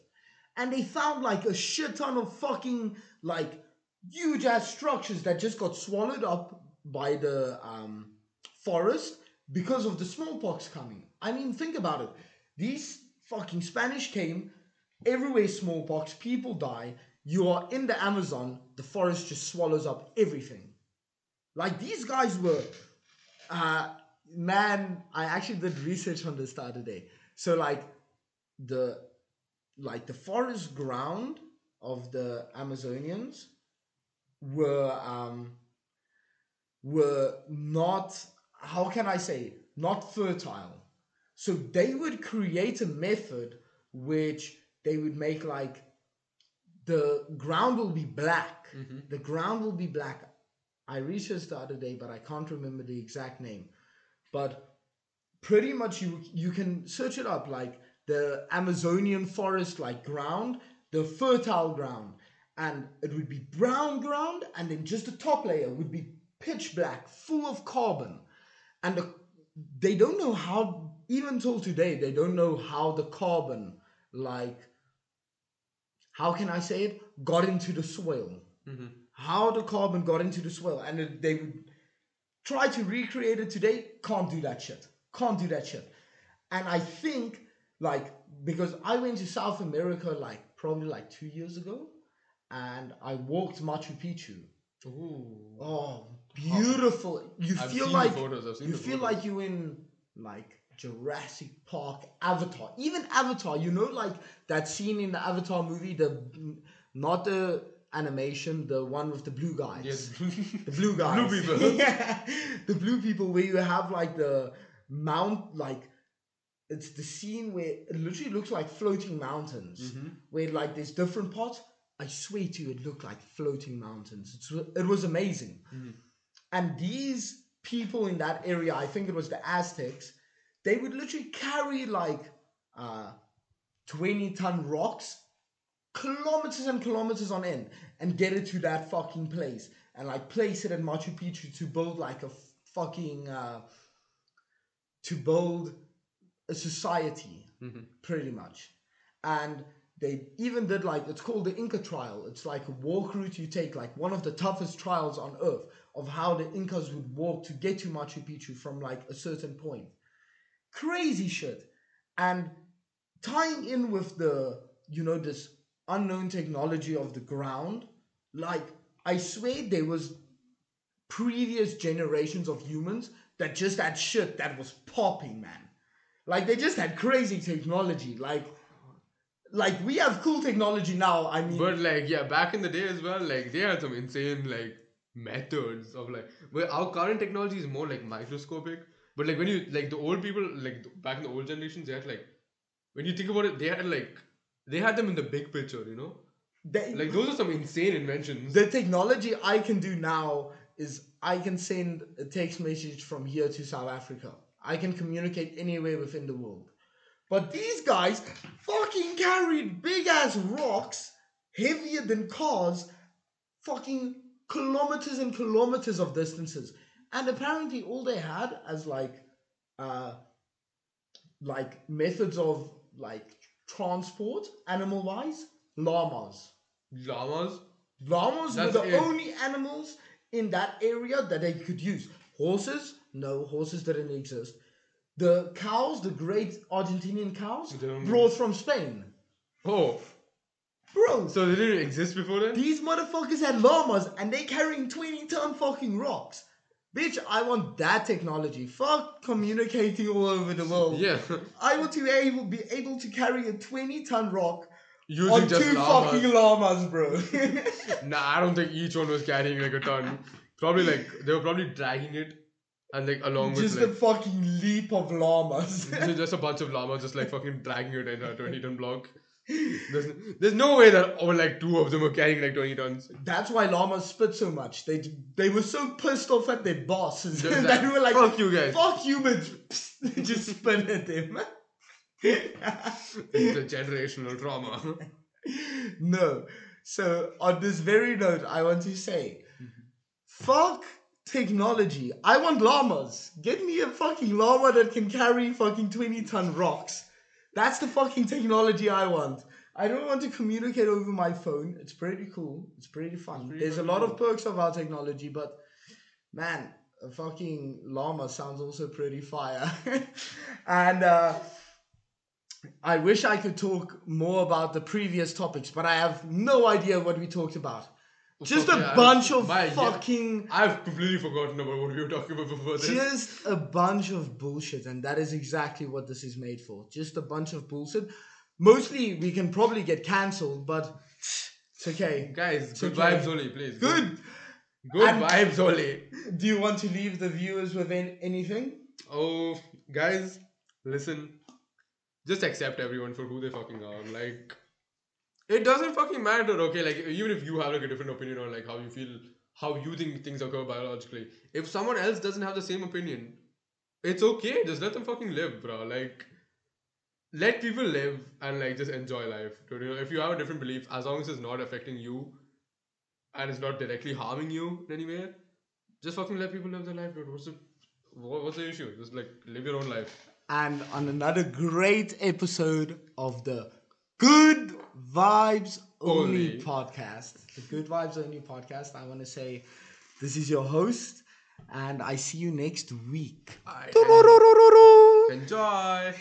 And they found like a shit ton of fucking like huge ass structures that just got swallowed up by the um, forest because of the smallpox coming. I mean, think about it. These fucking Spanish came, everywhere smallpox, people die. You are in the Amazon, the forest just swallows up everything. Like these guys were, uh, man. I actually did research on this the other day. So like, the, like the forest ground of the Amazonians were um were not how can I say not fertile. So they would create a method which they would make like the ground will be black. Mm-hmm. The ground will be black. I researched the other day, but I can't remember the exact name. But pretty much you you can search it up like the Amazonian forest like ground, the fertile ground, and it would be brown ground, and then just the top layer would be pitch black, full of carbon, and the, they don't know how even till today they don't know how the carbon like how can I say it? Got into the soil. Mhm. how the carbon got into the soil. And it- they would try to recreate it today. Can't do that shit. Can't do that shit. And i think like because i went to south america like probably like two years ago. And i walked machu picchu. Ooh. oh beautiful you I've feel like the photos. I've seen you feel like you're in like Jurassic Park, Avatar, even Avatar. You know, like that scene in the Avatar movie, the not the animation, the one with the blue guys. Yes. The blue guys. Blue people. yeah. The blue people where you have like the mount like it's the scene where it literally looks like floating mountains. Mhm. Where like there's different parts. I swear to you, it looked like floating mountains. It's, it was amazing. Mhm. And these people in that area, I think it was the Aztecs, they would literally carry like uh, 20 ton rocks kilometers and kilometers on end and get it to that fucking place and like place it at Machu Picchu to build like a fucking uh, to build a society Mhm. pretty much. And they even did like it's called the Inca trail. It's like a walk route you take like one of the toughest trials on earth of how the Incas would walk to get to Machu Picchu from like a certain point. Crazy shit. And tying in with the you know this unknown technology of the ground like i swear there was previous generations of humans that just had shit that was popping man. Like they just had crazy technology. Like like we have cool technology now i mean But like yeah, back in the day as well, like they had some insane like methods of like where our current technology is more like microscopic. But like when you like the old people like back in the old generations, they had like when you think about it, they had like they had them in the big picture, you know. they, Like those are some insane inventions. the technology I can do now is I can send a text message from here to South Africa. I can communicate anywhere within the world. But these guys fucking carried big ass rocks, heavier than cars, fucking kilometers and kilometers of distances. And apparently all they had as like uh like methods of like transport animal wise llamas Llamas. Llamas That's were the it. only animals in that area that they could use. Horses, no, horses didn't exist. The cows, the great Argentinian cows, They don't- brought from Spain. Oh, Bro, so they didn't exist before then? these motherfuckers had llamas and they carrying 20 ton fucking rocks. Bitch, I want that technology. Fuck communicating all over the world. Yeah. I want to be able, be able to carry a 20 ton rock Using on just two llamas. fucking llamas, bro. Nah, I don't think each one was carrying like a ton. Probably like they were probably dragging it, and like along Just with a like fucking leap of llamas. just- just a bunch of llamas just like fucking dragging it in a twenty ton block. There's there's no way that or like two of them were carrying like twenty tons. That's why llamas spit so much. They they were so pissed off at their bosses Just that they were like, "Fuck you guys." fuck humans." just spit at them. It's the generational trauma. no. So on this very note, I want to say, fuck technology. I want llamas. Get me a fucking llama that can carry fucking 20 ton rocks. That's the fucking technology I want. I don't want to communicate over my phone. It's pretty cool. It's pretty fun. pretty There's a lot of perks of our technology, but man, a fucking llama sounds also pretty fire. and uh, I wish I could talk more about the previous topics, but I have no idea what we talked about. Just a bunch of my- yeah. fucking. I've completely forgotten about what we were talking about before this. Just a bunch of bullshit, and that is exactly what this is made for. Just a bunch of bullshit. Mostly, we can probably get cancelled, but it's okay. Guys, good okay. vibes only, please. Good. Good And- vibes only. Do you want to leave the viewers with anything? Oh, guys, listen. Just accept everyone for who they fucking are. Like, it doesn't fucking matter, okay? Like, even if you have like a different opinion on like how you feel how you think things occur biologically. If someone else doesn't have the same opinion, it's okay. Just let them fucking live, bro. Like, let people live and like just enjoy life. dude. You know, if you have a different belief, as long as it's not affecting you and it's not directly harming you in any way, just fucking let people live their life, dude. What's the what's the issue? Just like live your own life. and on another great episode of the Good Vibes Only, Only. podcast. The Good Vibes Only podcast. I want to say this is your host, and I see you next week. Enjoy.